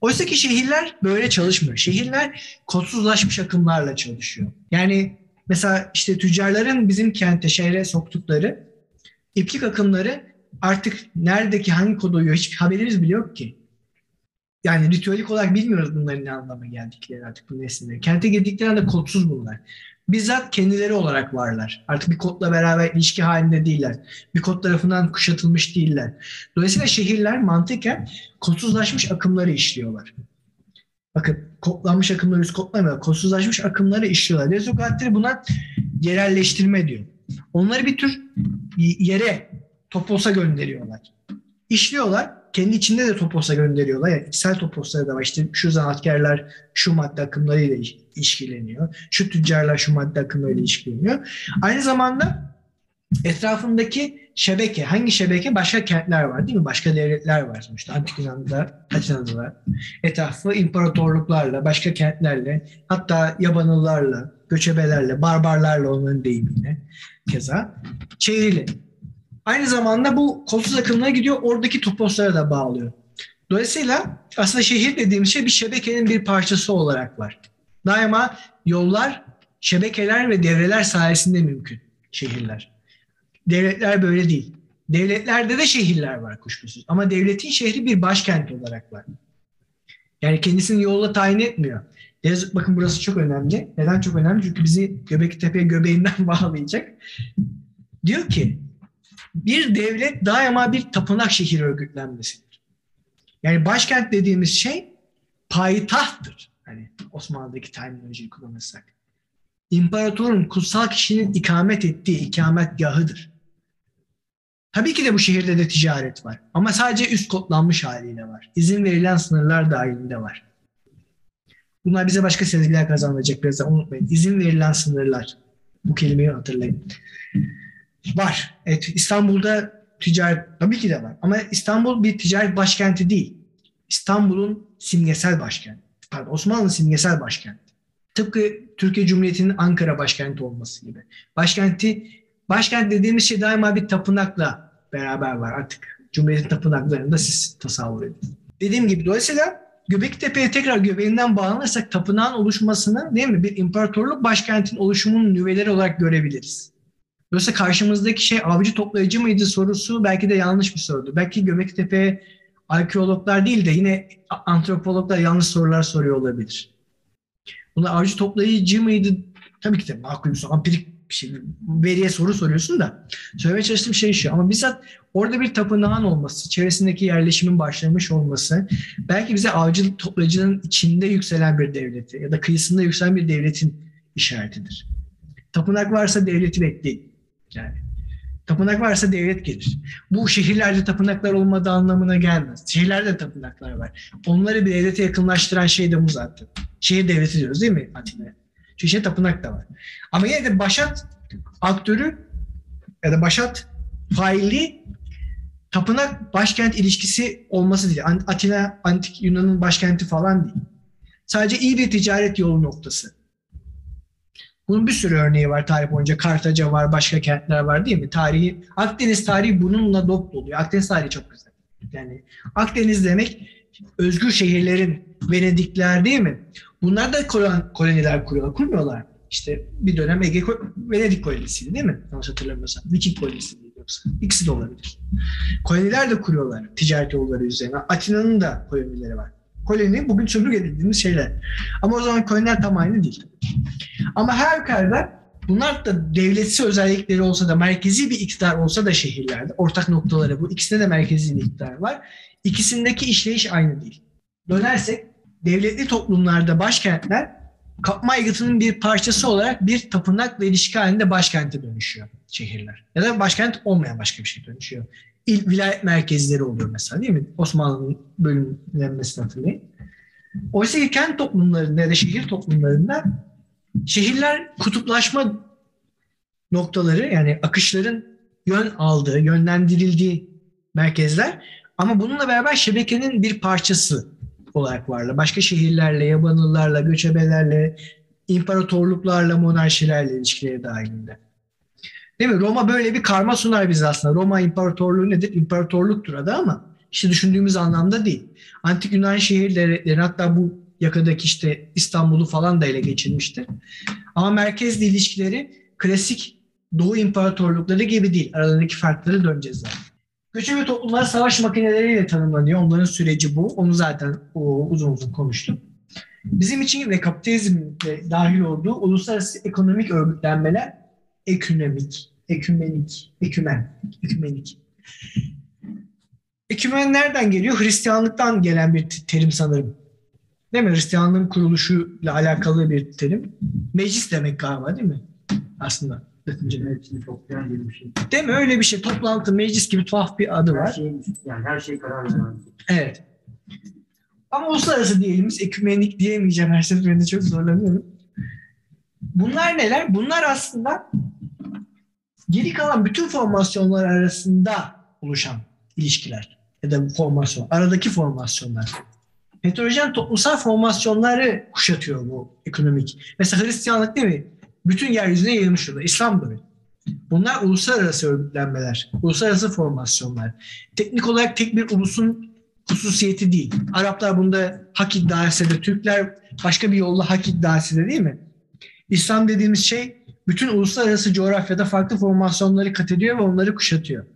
Oysa ki şehirler böyle çalışmıyor. Şehirler kodsuzlaşmış akımlarla çalışıyor. Yani mesela işte tüccarların bizim kente, şehre soktukları iplik akımları artık neredeki hangi koda uyuyor hiçbir haberimiz bile yok ki. Yani ritüelik olarak bilmiyoruz bunların ne anlama geldikleri artık bu nesneleri. Kente girdiklerinde kodsuz bunlar. Bizzat kendileri olarak varlar. Artık bir kodla beraber ilişki halinde değiller. Bir kod tarafından kuşatılmış değiller. Dolayısıyla şehirler mantıken kodsuzlaşmış akımları işliyorlar. Bakın kodlanmış akımları üst kodlamıyor. Kodsuzlaşmış akımları işliyorlar. Rezokatleri buna yerelleştirme diyor. Onları bir tür yere, toposa gönderiyorlar. İşliyorlar kendi içinde de toposa gönderiyorlar. Yani içsel toposları da var. İşte şu zanaatkarlar şu madde akımlarıyla ilişkileniyor. Şu tüccarlar şu madde akımlarıyla ilişkileniyor. Aynı zamanda etrafındaki şebeke, hangi şebeke? Başka kentler var değil mi? Başka devletler var sonuçta. Antik Yunan'da, Atina'da var. Etrafı imparatorluklarla, başka kentlerle, hatta yabanıllarla, göçebelerle, barbarlarla onların deyimiyle keza çevrili. Aynı zamanda bu kolsuz akımına gidiyor, oradaki toposlara da bağlıyor. Dolayısıyla aslında şehir dediğimiz şey bir şebekenin bir parçası olarak var. Daima yollar, şebekeler ve devreler sayesinde mümkün şehirler. Devletler böyle değil. Devletlerde de şehirler var kuşkusuz. Ama devletin şehri bir başkent olarak var. Yani kendisini yolla tayin etmiyor. Deniz, bakın burası çok önemli. Neden çok önemli? Çünkü bizi Göbekli göbeğinden bağlayacak. Diyor ki bir devlet daima bir tapınak şehir örgütlenmesidir. Yani başkent dediğimiz şey payitahttır. Hani Osmanlı'daki terminolojiyi kullanırsak. İmparatorun kutsal kişinin ikamet ettiği ikametgahıdır. Tabii ki de bu şehirde de ticaret var. Ama sadece üst kodlanmış haliyle var. İzin verilen sınırlar dahilinde var. Bunlar bize başka sezgiler kazandıracak birazdan unutmayın. İzin verilen sınırlar. Bu kelimeyi hatırlayın. Var. Evet İstanbul'da ticaret tabii ki de var. Ama İstanbul bir ticaret başkenti değil. İstanbul'un simgesel başkenti. Pardon Osmanlı simgesel başkenti. Tıpkı Türkiye Cumhuriyeti'nin Ankara başkenti olması gibi. Başkenti, başkent dediğimiz şey daima bir tapınakla beraber var artık. Cumhuriyet'in tapınaklarını da siz tasavvur edin. Dediğim gibi dolayısıyla Göbeklitepe'ye tekrar göbeğinden bağlanırsak tapınağın oluşmasını değil mi bir imparatorluk başkentin oluşumunun nüveleri olarak görebiliriz. Dolayısıyla karşımızdaki şey avcı toplayıcı mıydı sorusu belki de yanlış bir sorudu. Belki Göbektepe arkeologlar değil de yine antropologlar yanlış sorular soruyor olabilir. Bunlar avcı toplayıcı mıydı? Tabii ki de makul bir soru. Ampirik bir şey. Veriye soru soruyorsun da. Söylemeye çalıştığım şey şu. Ama bizzat orada bir tapınağın olması, çevresindeki yerleşimin başlamış olması belki bize avcı toplayıcının içinde yükselen bir devleti ya da kıyısında yükselen bir devletin işaretidir. Tapınak varsa devleti bekleyin. Yani tapınak varsa devlet gelir. Bu şehirlerde tapınaklar olmadığı anlamına gelmez. Şehirlerde tapınaklar var. Onları bir devlete yakınlaştıran şey de bu zaten. Şehir devleti diyoruz değil mi Atina'ya? Şey tapınak da var. Ama yine de başat aktörü ya da başat faili tapınak başkent ilişkisi olması değil. Atina antik Yunan'ın başkenti falan değil. Sadece iyi bir ticaret yolu noktası. Bunun bir sürü örneği var tarih boyunca. Kartaca var, başka kentler var değil mi? Tarihi, Akdeniz tarihi bununla dop doluyor. Akdeniz tarihi çok güzel. Yani Akdeniz demek özgür şehirlerin Venedikler değil mi? Bunlar da koloniler kuruyorlar. Kurmuyorlar. İşte bir dönem Ege Venedik kolonisiydi değil mi? Yanlış hatırlamıyorsam. Viking kolonisi değil yoksa. İkisi de olabilir. Koloniler de kuruyorlar ticaret yolları üzerine. Atina'nın da kolonileri var. Koloni bugün sömürge dediğimiz şeyler. Ama o zaman koloniler tam aynı değil. Ama her halükarda bunlar da devletsi özellikleri olsa da merkezi bir iktidar olsa da şehirlerde ortak noktaları bu. ikisinde de merkezi bir iktidar var. İkisindeki işleyiş aynı değil. Dönersek devletli toplumlarda başkentler kapma aygıtının bir parçası olarak bir tapınakla ilişki halinde başkente dönüşüyor şehirler. Ya da başkent olmayan başka bir şey dönüşüyor. İl, vilayet merkezleri oluyor mesela değil mi? Osmanlı'nın bölümlenmesini hatırlayın. Oysa ki kent toplumlarında ya da şehir toplumlarında şehirler kutuplaşma noktaları yani akışların yön aldığı, yönlendirildiği merkezler ama bununla beraber şebekenin bir parçası olarak varlar. Başka şehirlerle, yabanıllarla, göçebelerle, imparatorluklarla, monarşilerle ilişkileri dahilinde. Değil mi? Roma böyle bir karma sunar bize aslında. Roma imparatorluğu nedir? İmparatorluktur adı ama işte düşündüğümüz anlamda değil. Antik Yunan şehirleri hatta bu yakadaki işte İstanbul'u falan da ele geçirmiştir. Ama merkezli ilişkileri klasik Doğu imparatorlukları gibi değil. Aralarındaki farkları döneceğiz zaten. Göçebe toplumlar savaş makineleriyle tanımlanıyor. Onların süreci bu. Onu zaten o, uzun uzun konuştum. Bizim için ve kapitalizm dahil olduğu uluslararası ekonomik örgütlenmeler ekonomik, ekümenik, ekümen, ekümenik. Ekümen nereden geliyor? Hristiyanlıktan gelen bir terim sanırım. Değil mi? Hristiyanlığın kuruluşuyla alakalı bir terim. Meclis demek galiba değil mi? Aslında. Hepsini toplayan gibi bir şey. Değil mi? Öyle bir şey. Toplantı, meclis gibi tuhaf bir adı Her var. şey, yani her şey karar veren. Evet. Ama uluslararası diyelim biz. Ekümenik diyemeyeceğim. Her seferinde çok zorlanıyorum. Bunlar neler? Bunlar aslında geri kalan bütün formasyonlar arasında oluşan ilişkiler ya da formasyon, aradaki formasyonlar. Heterojen toplumsal formasyonları kuşatıyor bu ekonomik. Mesela Hristiyanlık değil mi? Bütün yeryüzüne yayılmış durumda. İslam da. Bunlar uluslararası örgütlenmeler, uluslararası formasyonlar. Teknik olarak tek bir ulusun hususiyeti değil. Araplar bunda hak iddia etse de, Türkler başka bir yolla hak iddia etse de değil mi? İslam dediğimiz şey bütün uluslararası coğrafyada farklı formasyonları kat ediyor ve onları kuşatıyor.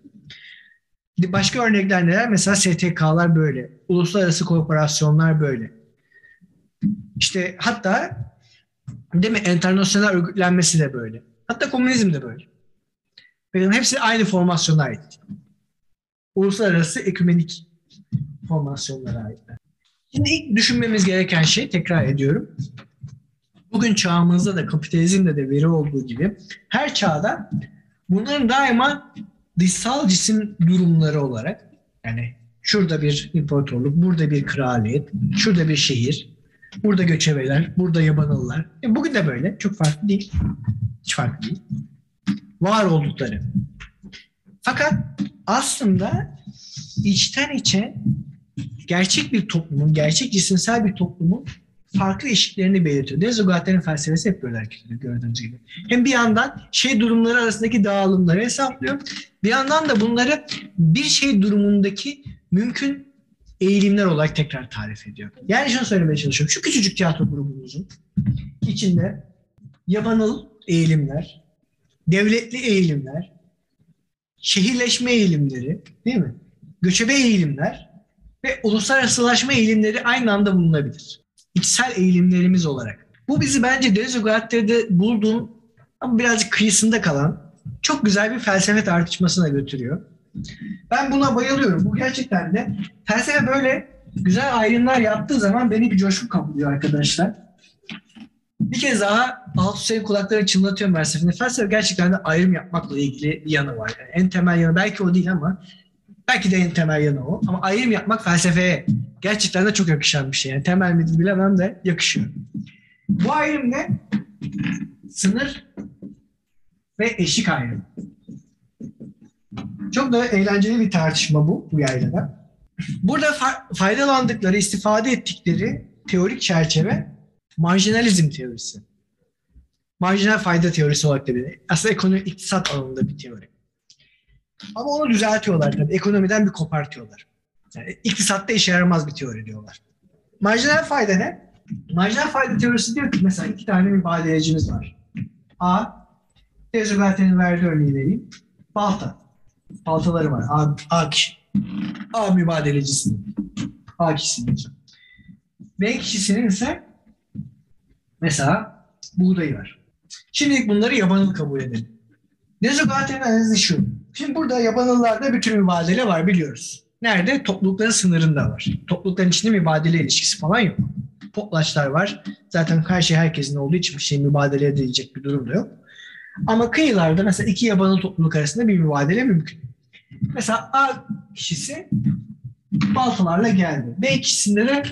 Başka örnekler neler? Mesela STK'lar böyle. Uluslararası korporasyonlar böyle. İşte hatta değil mi? Enternasyonel örgütlenmesi de böyle. Hatta komünizm de böyle. Benim hepsi aynı formasyona ait. Uluslararası ekümenik formasyonlara aitler. Şimdi ilk düşünmemiz gereken şey, tekrar ediyorum. Bugün çağımızda da kapitalizmde de veri olduğu gibi her çağda bunların daima dışsal cisim durumları olarak yani şurada bir imparatorluk, burada bir kraliyet, şurada bir şehir, burada göçebeler, burada yabanıllar. E bugün de böyle. Çok farklı değil. Hiç farklı değil. Var oldukları. Fakat aslında içten içe gerçek bir toplumun, gerçek cisimsel bir toplumun farklı eşiklerini belirtiyor. Dezogatlerin felsefesi hep böyle hareket ediyor gördüğünüz gibi. Hem bir yandan şey durumları arasındaki dağılımları hesaplıyor. Bir yandan da bunları bir şey durumundaki mümkün eğilimler olarak tekrar tarif ediyor. Yani şunu söylemeye çalışıyorum. Şu küçücük tiyatro grubumuzun içinde yabanıl eğilimler, devletli eğilimler, şehirleşme eğilimleri değil mi? Göçebe eğilimler ve uluslararasılaşma eğilimleri aynı anda bulunabilir. İçsel eğilimlerimiz olarak. Bu bizi bence Dezogatler'de bulduğum ama birazcık kıyısında kalan çok güzel bir felsefe tartışmasına götürüyor. Ben buna bayılıyorum. Bu gerçekten de felsefe böyle güzel ayrımlar yaptığı zaman beni bir coşku kaplıyor arkadaşlar. Bir kez daha alt üst kulakları çınlatıyorum felsefenin. Felsefe gerçekten de ayrım yapmakla ilgili bir yanı var. Yani en temel yanı belki o değil ama belki de en temel yanı o. Ama ayrım yapmak felsefeye gerçekten de çok yakışan bir şey. Yani temel midir bilemem de yakışıyor. Bu ayrım ne? Sınır ve eşik ayrımı. Çok da eğlenceli bir tartışma bu, bu yaylada. Burada fa- faydalandıkları, istifade ettikleri teorik çerçeve marjinalizm teorisi. Marjinal fayda teorisi olarak da bilinir. Aslında ekonomi, iktisat alanında bir teori. Ama onu düzeltiyorlar tabii. Ekonomiden bir kopartıyorlar. Yani iktisatta işe yaramaz bir teori diyorlar. Marjinal fayda ne? Marjinal fayda teorisi diyor ki mesela iki tane mübadelecimiz var. A, Tezüberte'nin verdiği örneği vereyim. Balta. Baltaları var. A, A kişi. A mübadelecisinin. A kişisinin. B kişisinin ise mesela buğdayı var. Şimdi bunları yabanıl kabul edelim. Nezogate'nin analizi şu. Şimdi burada yabanıllarda bir tür mübadele var biliyoruz. Nerede? Toplulukların sınırında var. Toplulukların içinde mübadele ilişkisi falan yok. Poplaçlar var. Zaten her şey herkesin olduğu için bir şey mübadele edilecek bir durum da yok. Ama kıyılarda mesela iki yabanıl topluluk arasında bir mübadele mümkün. Mesela A kişisi baltalarla geldi. B kişisinde de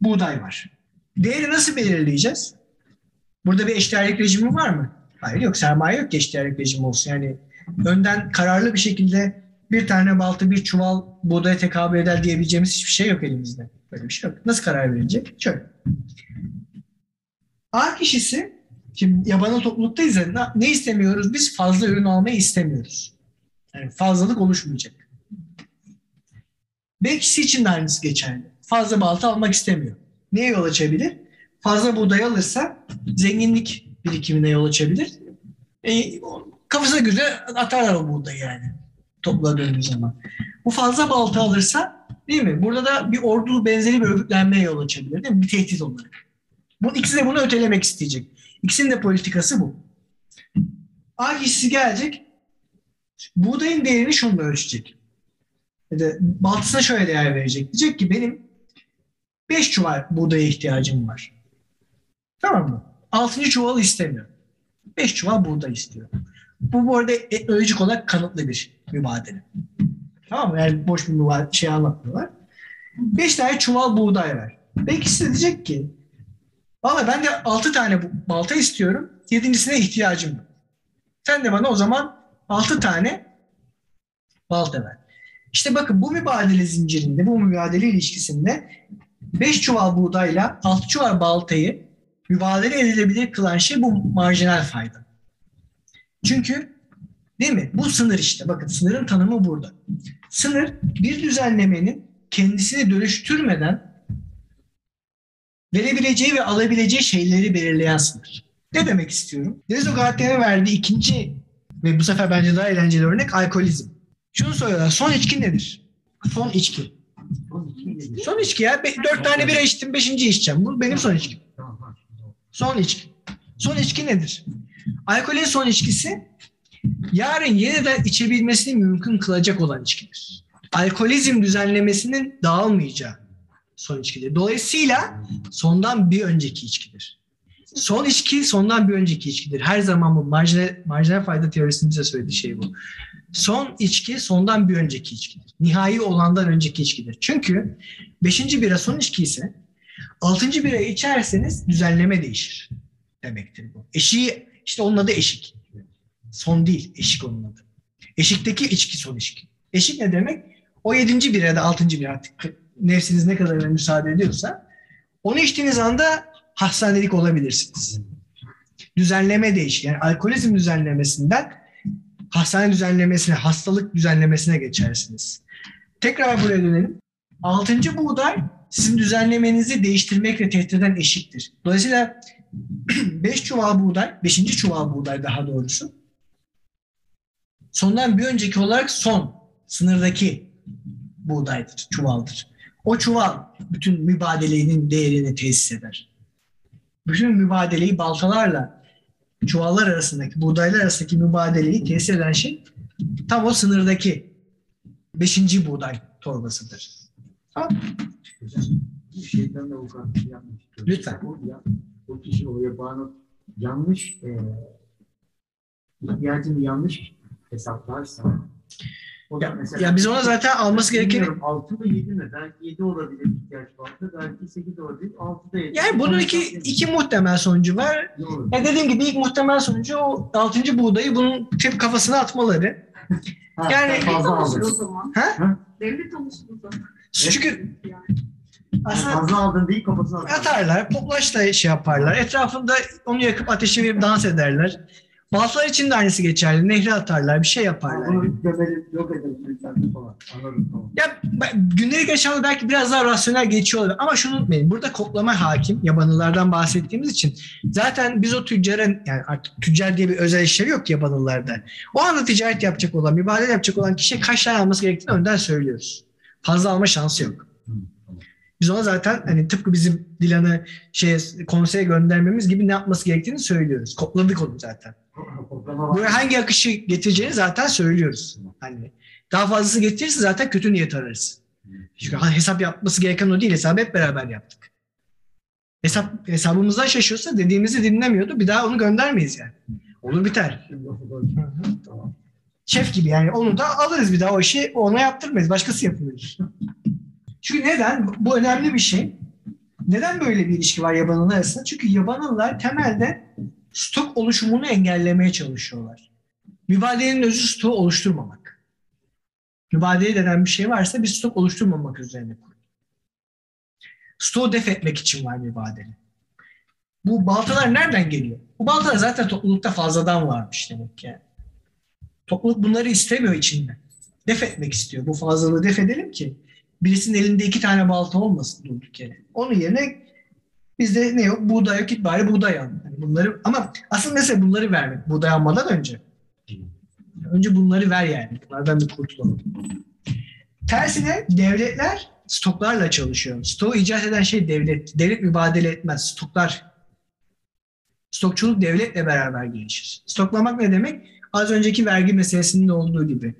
buğday var. Değeri nasıl belirleyeceğiz? Burada bir eşdeğerlik rejimi var mı? Hayır yok. Sermaye yok ki eşdeğerlik rejimi olsun. Yani önden kararlı bir şekilde bir tane balta bir çuval buğdaya tekabül eder diyebileceğimiz hiçbir şey yok elimizde. Böyle bir şey yok. Nasıl karar verilecek? Şöyle. A kişisi şimdi yabanıl topluluktayız ya ne- istemiyoruz? Biz fazla ürün almayı istemiyoruz. Yani fazlalık oluşmayacak. B kişisi için de aynısı geçerli. Fazla balta almak istemiyor. Neye yol açabilir? Fazla buğday alırsa zenginlik birikimine yol açabilir. E, kafasına göre atarlar o buğdayı yani. Topla döndüğü zaman. Bu fazla balta alırsa değil mi? Burada da bir ordu benzeri bir örgütlenmeye yol açabilir değil mi? Bir tehdit olarak. Bu ikisi de bunu ötelemek isteyecek. İkisinin de politikası bu. A gelecek. Buğdayın değerini şununla ölçecek. Ya baltısına şöyle değer verecek. Diyecek ki benim 5 çuval buğdaya ihtiyacım var. Tamam mı? 6. çuval istemiyor. 5 çuval buğday istiyor. Bu bu arada etnolojik olarak kanıtlı bir mübadele. Tamam mı? Yani boş bir mübadele şey anlatmıyorlar. 5 tane çuval buğday ver. Belki de diyecek ki valla ben de 6 tane balta istiyorum. Yedincisine ihtiyacım yok. Sen de bana o zaman 6 tane balta ver. İşte bakın bu mübadele zincirinde, bu mübadele ilişkisinde 5 çuval buğdayla 6 çuval baltayı mübadele edilebilir kılan şey bu marjinal fayda. Çünkü değil mi? Bu sınır işte. Bakın sınırın tanımı burada. Sınır bir düzenlemenin kendisini dönüştürmeden verebileceği ve alabileceği şeyleri belirleyen sınır. Ne demek istiyorum? Dezogatler'e verdiği ikinci ve bu sefer bence daha eğlenceli örnek alkolizm. Şunu soruyorlar. Son içki nedir? Son içki. Son içki ya. Be- dört tane bira içtim. Beşinci içeceğim. Bu benim son içkim. Son içki. Son içki nedir? Alkolün son içkisi yarın yeniden içebilmesini mümkün kılacak olan içkidir. alkolizm düzenlemesinin dağılmayacağı son içkidir. Dolayısıyla sondan bir önceki içkidir. Son içki sondan bir önceki içkidir. Her zaman bu marjinal, marjinal fayda teorisinin bize söylediği şey bu. Son içki sondan bir önceki içkidir. Nihai olandan önceki içkidir. Çünkü beşinci bira son içki ise altıncı bira içerseniz düzenleme değişir demektir bu. Eşiği işte onun adı eşik. Son değil eşik onun adı. Eşikteki içki son içki. Eşik ne demek? O yedinci bir ya da altıncı bir artık nefsiniz ne kadarına müsaade ediyorsa onu içtiğiniz anda hastanelik olabilirsiniz. Düzenleme değişir. Yani alkolizm düzenlemesinden hastane düzenlemesine, hastalık düzenlemesine geçersiniz. Tekrar buraya dönelim. Altıncı buğday sizin düzenlemenizi değiştirmekle tehdit eden eşiktir. Dolayısıyla 5 çuval buğday, 5. çuval buğday daha doğrusu sondan bir önceki olarak son sınırdaki buğdaydır, çuvaldır. O çuval bütün mübadelenin değerini tesis eder. Bütün mübadeleyi baltalarla çuvallar arasındaki, buğdaylar arasındaki mübadeleyi tesis eden şey tam o sınırdaki beşinci buğday torbasıdır. Tamam de avukatlık yanlış. Lütfen. O, ya, o kişi o yapanı yanlış e, ihtiyacını yanlış hesaplarsa da Ya, mesela- ya biz ona zaten alması gereken Bilmiyorum, altı mı yedi mi? Belki yedi olabilir ihtiyaç vardı. Belki sekiz olabilir. Altı da yedi. yani bunun iki, iki muhtemel sonucu var. Ya dediğim gibi ilk muhtemel sonucu o altıncı buğdayı bunun tip kafasına atmaları. Ha, yani- Devlet fazla aldın. zaman. Ha? Devlet alışır o zaman. Çünkü Yani. aslında Fazla aldın değil kafasına attın. atarlar, poplaçla şey yaparlar. Etrafında onu yakıp ateşe verip dans ederler. Baltalar için de aynısı geçerli. Nehre atarlar, bir şey yaparlar. Bunu gömelim, yok edelim. falan. Anladım tamam. Ya gündelik yaşamda belki biraz daha rasyonel geçiyor olabilir. Ama şunu unutmayın. Burada koklama hakim. Yabanıllardan bahsettiğimiz için. Zaten biz o tüccarın yani artık tüccar diye bir özel işlevi yok ki yabanıllarda. O anda ticaret yapacak olan, mübadele yapacak olan kişiye kaç tane alması gerektiğini önden söylüyoruz. Fazla alma şansı yok. Biz ona zaten hani tıpkı bizim Dilan'ı şey konseye göndermemiz gibi ne yapması gerektiğini söylüyoruz. Kokladık onu zaten. Buraya hangi akışı getireceğini zaten söylüyoruz. Hani daha fazlası getirirse zaten kötü niyet ararız. Çünkü hesap yapması gereken o değil. Hesabı hep beraber yaptık. Hesap hesabımızdan şaşıyorsa dediğimizi dinlemiyordu. Bir daha onu göndermeyiz yani. Olur biter. Şef gibi yani onu da alırız bir daha o işi ona yaptırmayız. Başkası yapılır. Çünkü neden? Bu önemli bir şey. Neden böyle bir ilişki var yabanıllar arasında? Çünkü yabanıllar temelde stok oluşumunu engellemeye çalışıyorlar. Mübadelenin özü stoğu oluşturmamak. Mübadele denen bir şey varsa bir stok oluşturmamak üzerine kurulu. Stoğu def etmek için var mübadele. Bu baltalar nereden geliyor? Bu baltalar zaten toplulukta fazladan varmış demek ki. yani. Topluluk bunları istemiyor içinde. Def etmek istiyor. Bu fazlalığı def edelim ki birisinin elinde iki tane balta olmasın durduk yere. Onun yerine bizde ne yok? Buğday yok. Git bari buğday al. Bunları, ama asıl mesele bunları vermek. Buğday almadan önce. Önce bunları ver yani. Bunlardan bir kurtulalım. Tersine devletler stoklarla çalışıyor. Stoğu icat eden şey devlet. Devlet mübadele etmez. Stoklar. Stokçuluk devletle beraber gelişir. Stoklamak ne demek? Az önceki vergi meselesinde olduğu gibi.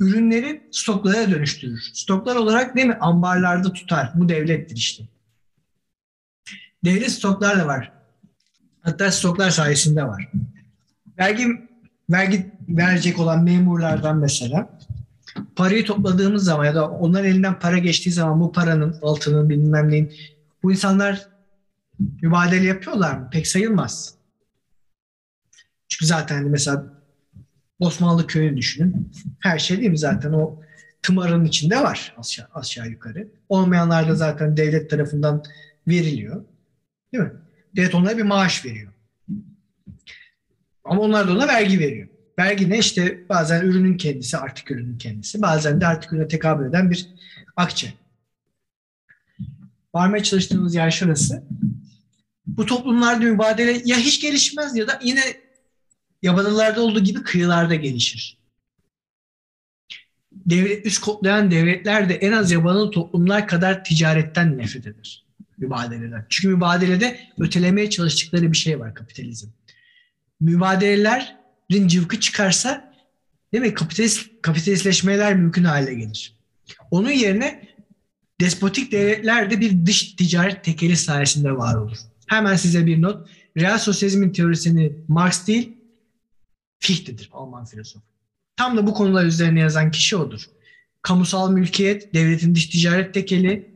Ürünleri stoklara dönüştürür. Stoklar olarak değil mi? Ambarlarda tutar. Bu devlettir işte. Devlet stoklarla var. Hatta stoklar sayesinde var. Vergi vergi verecek olan memurlardan mesela parayı topladığımız zaman ya da onların elinden para geçtiği zaman bu paranın, altının bilmem neyin bu insanlar mübadele yapıyorlar mı? Pek sayılmaz. Çünkü zaten hani mesela Osmanlı köyünü düşünün. Her şey değil mi zaten o tımarın içinde var aşağı, aşağı yukarı. Olmayanlar da zaten devlet tarafından veriliyor. Değil mi? Devlet onlara bir maaş veriyor. Ama onlar da ona vergi veriyor. Vergi ne? İşte bazen ürünün kendisi, artık ürünün kendisi. Bazen de artık ürüne tekabül eden bir akçe. Varmaya çalıştığımız yer şurası. Bu toplumlarda mübadele ya hiç gelişmez ya da yine yabanıllarda olduğu gibi kıyılarda gelişir. Devlet üst kodlayan devletler de en az yabanıl toplumlar kadar ticaretten nefret eder. Mübadeleden. Çünkü mübadelede ötelemeye çalıştıkları bir şey var kapitalizm. Mübadelelerin cıvkı çıkarsa değil mi? Kapitalist, kapitalistleşmeler mümkün hale gelir. Onun yerine despotik devletler de bir dış ticaret tekeli sayesinde var olur. Hemen size bir not. Real sosyalizmin teorisini Marx değil, Fichte'dir Alman filozof. Tam da bu konular üzerine yazan kişi odur. Kamusal mülkiyet, devletin dış ticaret tekeli,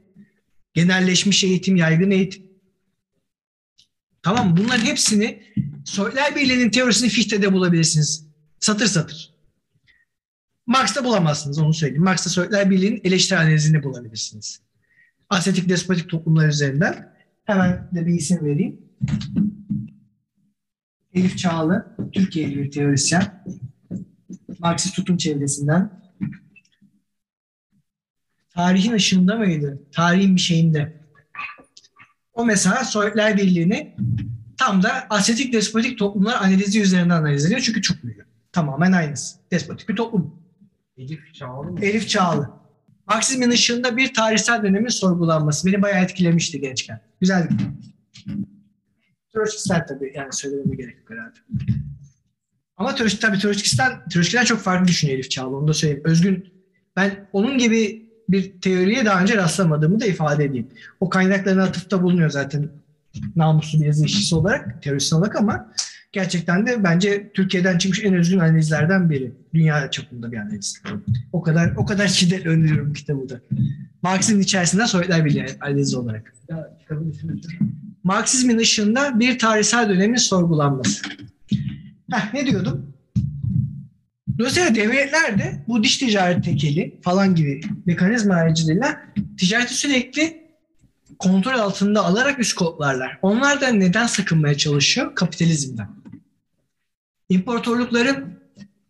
genelleşmiş eğitim, yaygın eğitim. Tamam? Bunların hepsini Soylar Birliği'nin teorisini Fichte'de bulabilirsiniz. Satır satır. Marx'ta bulamazsınız onu söyleyeyim. Marx'ta Sovyetler Birliği'nin eleştiri analizini bulabilirsiniz. Asetik despotik toplumlar üzerinden. Hemen de bir isim vereyim. Elif Çağlı, Türkiye'li bir teorisyen. Marksist tutum çevresinden. Tarihin ışığında mıydı? Tarihin bir şeyinde. O mesela Sovyetler Birliği'ni tam da asetik despotik toplumlar analizi üzerinden analiz ediyor. Çünkü çok büyük. Tamamen aynısı. Despotik bir toplum. Elif Çağlı mı? Elif Çağlı. Marksizmin ışığında bir tarihsel dönemin sorgulanması beni bayağı etkilemişti gençken. Güzel bir kitap. Tabii yani söylememe gerek yok herhalde. Ama Troçki, tabii Troçkisten, Troçki'den çok farklı düşünüyor Elif Çağlı onu da söyleyeyim. Özgün, ben onun gibi bir teoriye daha önce rastlamadığımı da ifade edeyim. O kaynaklarına atıfta bulunuyor zaten namuslu bir yazı işçisi olarak, terörist olarak ama gerçekten de bence Türkiye'den çıkmış en özgün analizlerden biri. Dünya çapında bir analiz. O kadar o kadar şiddet öneriyorum kitabı da. Marksizmin içerisinde Sovyetler Birliği analizi olarak. Marksizmin ışığında bir tarihsel dönemin sorgulanması. Heh, ne diyordum? Dolayısıyla devletler de bu dış ticaret tekeli falan gibi mekanizma aracılığıyla ticareti sürekli kontrol altında alarak üst kodlarlar. Onlar da neden sakınmaya çalışıyor? Kapitalizmden. İmparatorlukların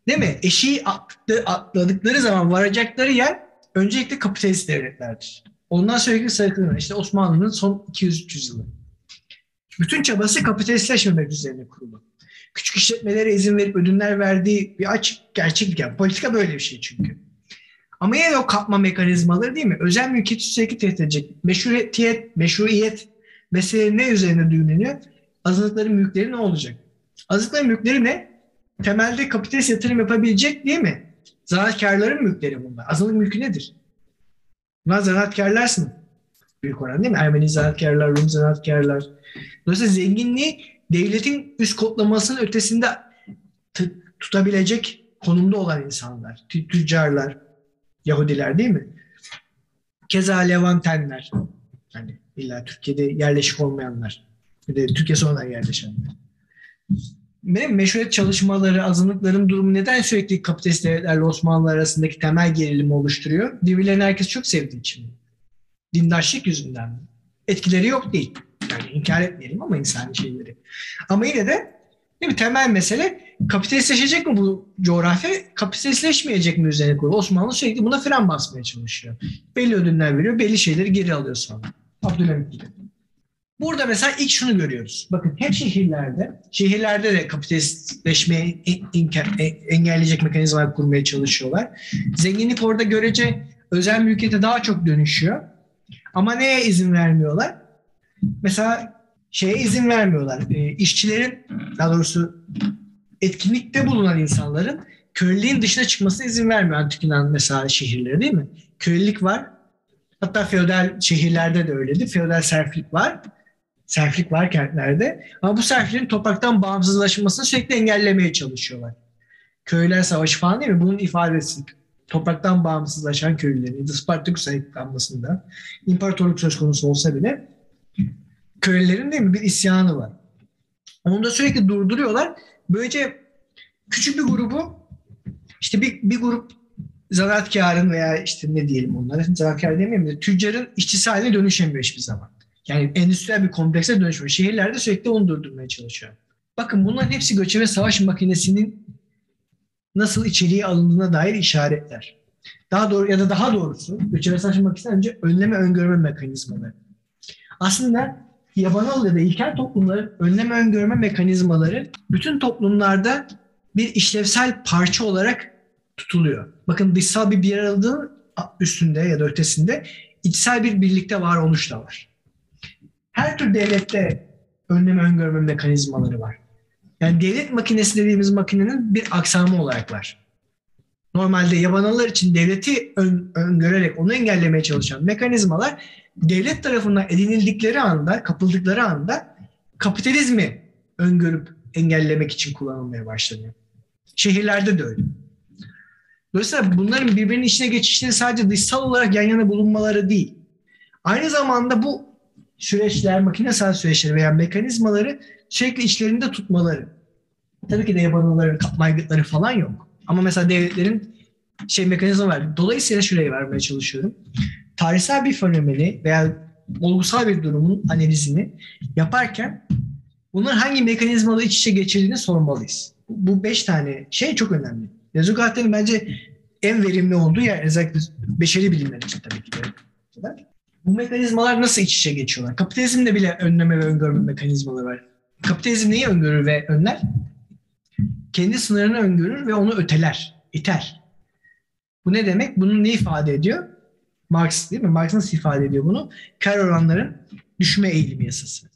değil mi? Eşiği atlı- atladıkları zaman varacakları yer öncelikle kapitalist devletlerdir. Ondan sürekli sakınıyor. İşte Osmanlı'nın son 200-300 yılı. Bütün çabası kapitalistleşmemek üzerine kurulu. Küçük işletmelere izin verip ödünler verdiği bir açık gerçeklik. Yani politika böyle bir şey çünkü. Ama yine o kapma mekanizmaları değil mi? Özel mülkiyeti sürekli tehdit edecek. Meşruiyet, meşruiyet mesele ne üzerine düğümleniyor? Azınlıkların mülkleri ne olacak? Azınlıkların mülkleri ne? Temelde kapitalist yatırım yapabilecek değil mi? Zanaatkarların mülkleri bunlar. Azınlık mülkü nedir? Bunlar zanaatkarlar sınıf. Büyük oran değil mi? Ermeni zanaatkarlar, Rum zanaatkarlar. Dolayısıyla zenginliği devletin üst kodlamasının ötesinde t- tutabilecek konumda olan insanlar. Tü- tüccarlar, Yahudiler değil mi? Keza Levantenler. Hani illa Türkiye'de yerleşik olmayanlar. Bir de Türkiye sonradan yerleşenler. Benim meşruiyet çalışmaları, azınlıkların durumu neden sürekli kapitalist devletlerle Osmanlı arasındaki temel gerilimi oluşturuyor? Birbirlerini herkes çok sevdiği için. Dindaşlık yüzünden mi? Etkileri yok değil. Yani inkar etmeyelim ama insani şeyleri. Ama yine de değil mi, temel mesele kapitalistleşecek mi bu coğrafya? Kapitalistleşmeyecek mi üzerine kurulu? Osmanlı sürekli buna fren basmaya çalışıyor. Belli ödünler veriyor, belli şeyleri geri alıyor sonra. Abdülhamit gibi. Burada mesela ilk şunu görüyoruz. Bakın hep şehirlerde, şehirlerde de kapitalistleşmeyi enke- e- engelleyecek mekanizmalar kurmaya çalışıyorlar. Zenginlik orada görece özel mülkiyete daha çok dönüşüyor. Ama neye izin vermiyorlar? Mesela şeye izin vermiyorlar. E, işçilerin, daha doğrusu etkinlikte bulunan insanların köleliğin dışına çıkmasına izin vermiyor Antik Yunan mesela şehirleri değil mi? Kölelik var. Hatta feodal şehirlerde de öyledir. Feodal serflik var. Serflik var kentlerde. Ama bu serflerin topraktan bağımsızlaşmasını sürekli engellemeye çalışıyorlar. Köyler savaşı falan değil mi? Bunun ifadesi. Topraktan bağımsızlaşan köylülerin, Spartaküs ayıklanmasında imparatorluk söz konusu olsa bile köylülerin değil mi bir isyanı var. Onu da sürekli durduruyorlar. Böylece küçük bir grubu işte bir, bir grup zanaatkarın veya işte ne diyelim onlara zanaatkar demeyeyim de tüccarın işçisi haline dönüşemiyor hiçbir zaman. Yani endüstriyel bir komplekse dönüşmüyor. Şehirlerde sürekli onu durdurmaya çalışıyor. Bakın bunların hepsi göçebe savaş makinesinin nasıl içeriye alındığına dair işaretler. Daha doğru ya da daha doğrusu göçebe savaş makinesinden önce önleme öngörme mekanizmaları. Aslında yabanıl ya da ilkel toplumların önleme öngörme mekanizmaları bütün toplumlarda bir işlevsel parça olarak tutuluyor. Bakın dışsal bir bir aralığın üstünde ya da ötesinde içsel bir birlikte var oluş da var. Her tür devlette önleme öngörme mekanizmaları var. Yani devlet makinesi dediğimiz makinenin bir aksamı olarak var. normalde yabanıllar için devleti ön, öngörerek onu engellemeye çalışan mekanizmalar devlet tarafından edinildikleri anda, kapıldıkları anda kapitalizmi öngörüp engellemek için kullanılmaya başlanıyor. Şehirlerde de öyle. Dolayısıyla bunların birbirinin içine geçişleri sadece dışsal olarak yan yana bulunmaları değil. Aynı zamanda bu süreçler, makinesel süreçleri veya mekanizmaları sürekli içlerinde tutmaları. Tabii ki de yabanılların kapma aygıtları falan yok. Ama mesela devletlerin şey mekanizma var. Dolayısıyla şuraya vermeye çalışıyorum. Tarihsel bir fenomeni veya olgusal bir durumun analizini yaparken bunların hangi mekanizmaları iç içe geçirdiğini sormalıyız. Bu beş tane şey çok önemli. Lezugat'ın bence en verimli olduğu yer özellikle beşeri bilimler için tabii ki. Bu mekanizmalar nasıl iç içe geçiyorlar? Kapitalizmde bile önleme ve öngörme mekanizmaları var. Kapitalizm neyi öngörür ve önler? Kendi sınırını öngörür ve onu öteler, iter. Bu ne demek? Bunu ne ifade ediyor? Marx değil mi? Marx nasıl ifade ediyor bunu? Kar oranların düşme eğilimi yasası.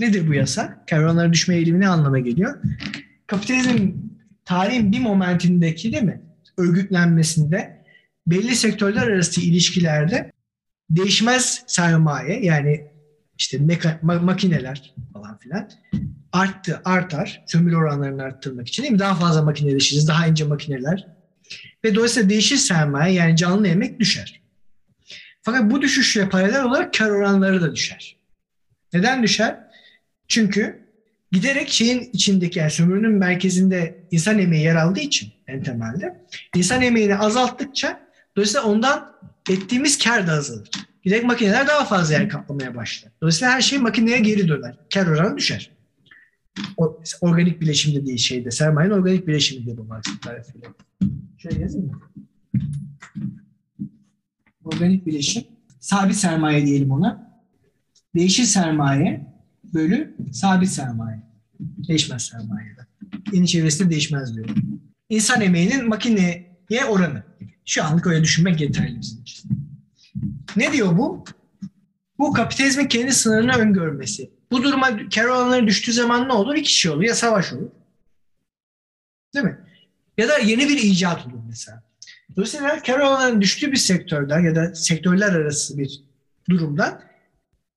Nedir bu yasa? Kar oranların düşme eğilimi ne anlama geliyor? Kapitalizm tarihin bir momentindeki değil mi? Örgütlenmesinde belli sektörler arası ilişkilerde değişmez sermaye yani işte meka, makineler falan filan arttı, artar. Sömürü oranlarını arttırmak için değil mi? Daha fazla makineleşiriz, daha ince makineler. Ve dolayısıyla değişir sermaye yani canlı emek düşer. Fakat bu düşüşle paralel olarak kar oranları da düşer. Neden düşer? Çünkü giderek şeyin içindeki yani sömürünün merkezinde insan emeği yer aldığı için en temelde insan emeğini azalttıkça dolayısıyla ondan ettiğimiz kar da azalır. Giderek makineler daha fazla yer kaplamaya başlar. Dolayısıyla her şey makineye geri döner. Kar oranı düşer. O, organik bileşim dediği şeyde. Sermayenin organik bileşimi diye bu Marx'ın tarifiyle. Şöyle yazayım mı? Organik bileşim. Sabit sermaye diyelim ona. Değişir sermaye bölü sabit sermaye. Değişmez sermaye. Yeni çevresinde değişmez diyor. İnsan emeğinin makineye oranı. Şu anlık öyle düşünmek yeterli bizim için. Ne diyor bu? Bu kapitalizmin kendi sınırını öngörmesi. Bu duruma kar oranları düştüğü zaman ne olur? İki şey olur. Ya savaş olur. Değil mi? Ya da yeni bir icat olur mesela. Dolayısıyla kar oranlarının düştüğü bir sektörden ya da sektörler arası bir durumdan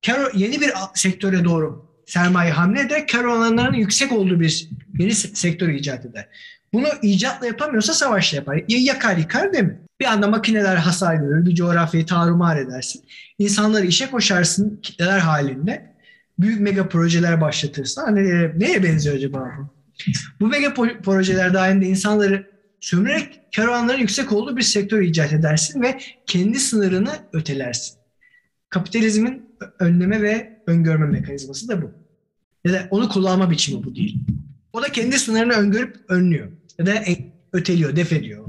kar, yeni bir sektöre doğru sermaye hamle eder. Kar oranlarının yüksek olduğu bir yeni sektör icat eder. Bunu icatla yapamıyorsa savaşla yapar. Ya yakar yıkar değil mi? Bir anda makineler hasar görür, bir coğrafyayı tarumar edersin. İnsanları işe koşarsın kitleler halinde. Büyük mega projeler başlatırsın. Hani neye benziyor acaba bu? Bu mega projeler dahilinde insanları sömürerek karavanların yüksek olduğu bir sektör icat edersin ve kendi sınırını ötelersin. Kapitalizmin önleme ve öngörme mekanizması da bu. Ya da onu kullanma biçimi bu değil. O da kendi sınırını öngörüp önlüyor. Ya da öteliyor, def ediyor.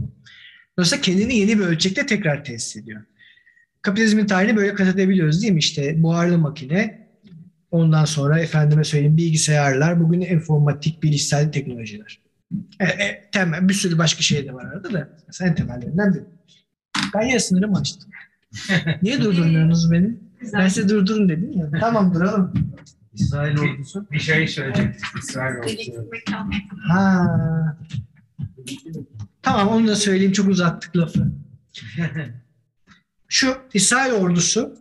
Dolayısıyla kendini yeni bir ölçekte tekrar tesis ediyor. Kapitalizmin tarihini böyle kat edebiliyoruz değil mi? İşte buharlı makine, ondan sonra efendime söyleyeyim bilgisayarlar, bugün informatik, bilişsel teknolojiler. E, e, temel, bir sürü başka şey de var arada da. Mesela en temellerinden biri. Ben ya sınırımı açtım. Niye durdurmuyorsunuz beni? Ben size durdurun dedim ya. Tamam duralım. İsrail ordusu. Bir şey söyleyecektik. İsrail mekan. Ha. Tamam onu da söyleyeyim çok uzattık lafı. Şu İsrail ordusu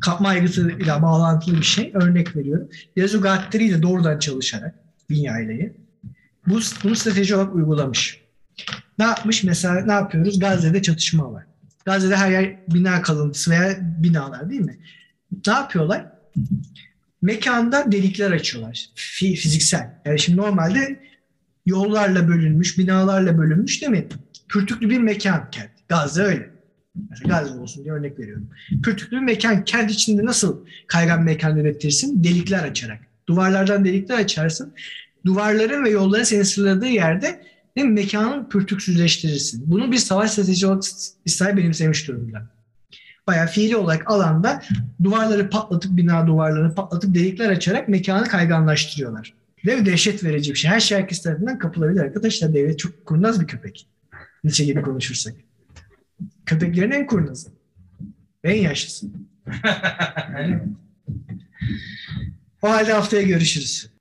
kapma aygıtıyla bağlantılı bir şey. Örnek veriyorum. Yazu Gatteri ile doğrudan çalışarak bin aileyi bu, bunu strateji olarak uygulamış. Ne yapmış? Mesela ne yapıyoruz? Gazze'de çatışma var. Gazze'de her yer bina kalıntısı veya binalar değil mi? Ne yapıyorlar? Mekanda delikler açıyorlar. Fiziksel. Yani şimdi normalde yollarla bölünmüş, binalarla bölünmüş değil mi? Pürtüklü bir mekan kent. Gazze öyle. Mesela Gazze olsun diye örnek veriyorum. Pürtüklü bir mekan kent içinde nasıl kaygan mekan üretirsin? Delikler açarak. Duvarlardan delikler açarsın. Duvarların ve yolların seni sırladığı yerde değil mi? mekanın pürtüksüzleştirirsin. Bunu bir savaş stratejisi olarak İsrail benimsemiş durumda. Bayağı fiili olarak alanda duvarları patlatıp, bina duvarlarını patlatıp delikler açarak mekanı kayganlaştırıyorlar. Mi? Dehşet verici bir şey. Her şey herkes tarafından kapılabilir arkadaşlar. Devlet çok kurnaz bir köpek. Nietzsche gibi konuşursak. Köpeklerin en kurnazı. En yaşlısı. o halde haftaya görüşürüz.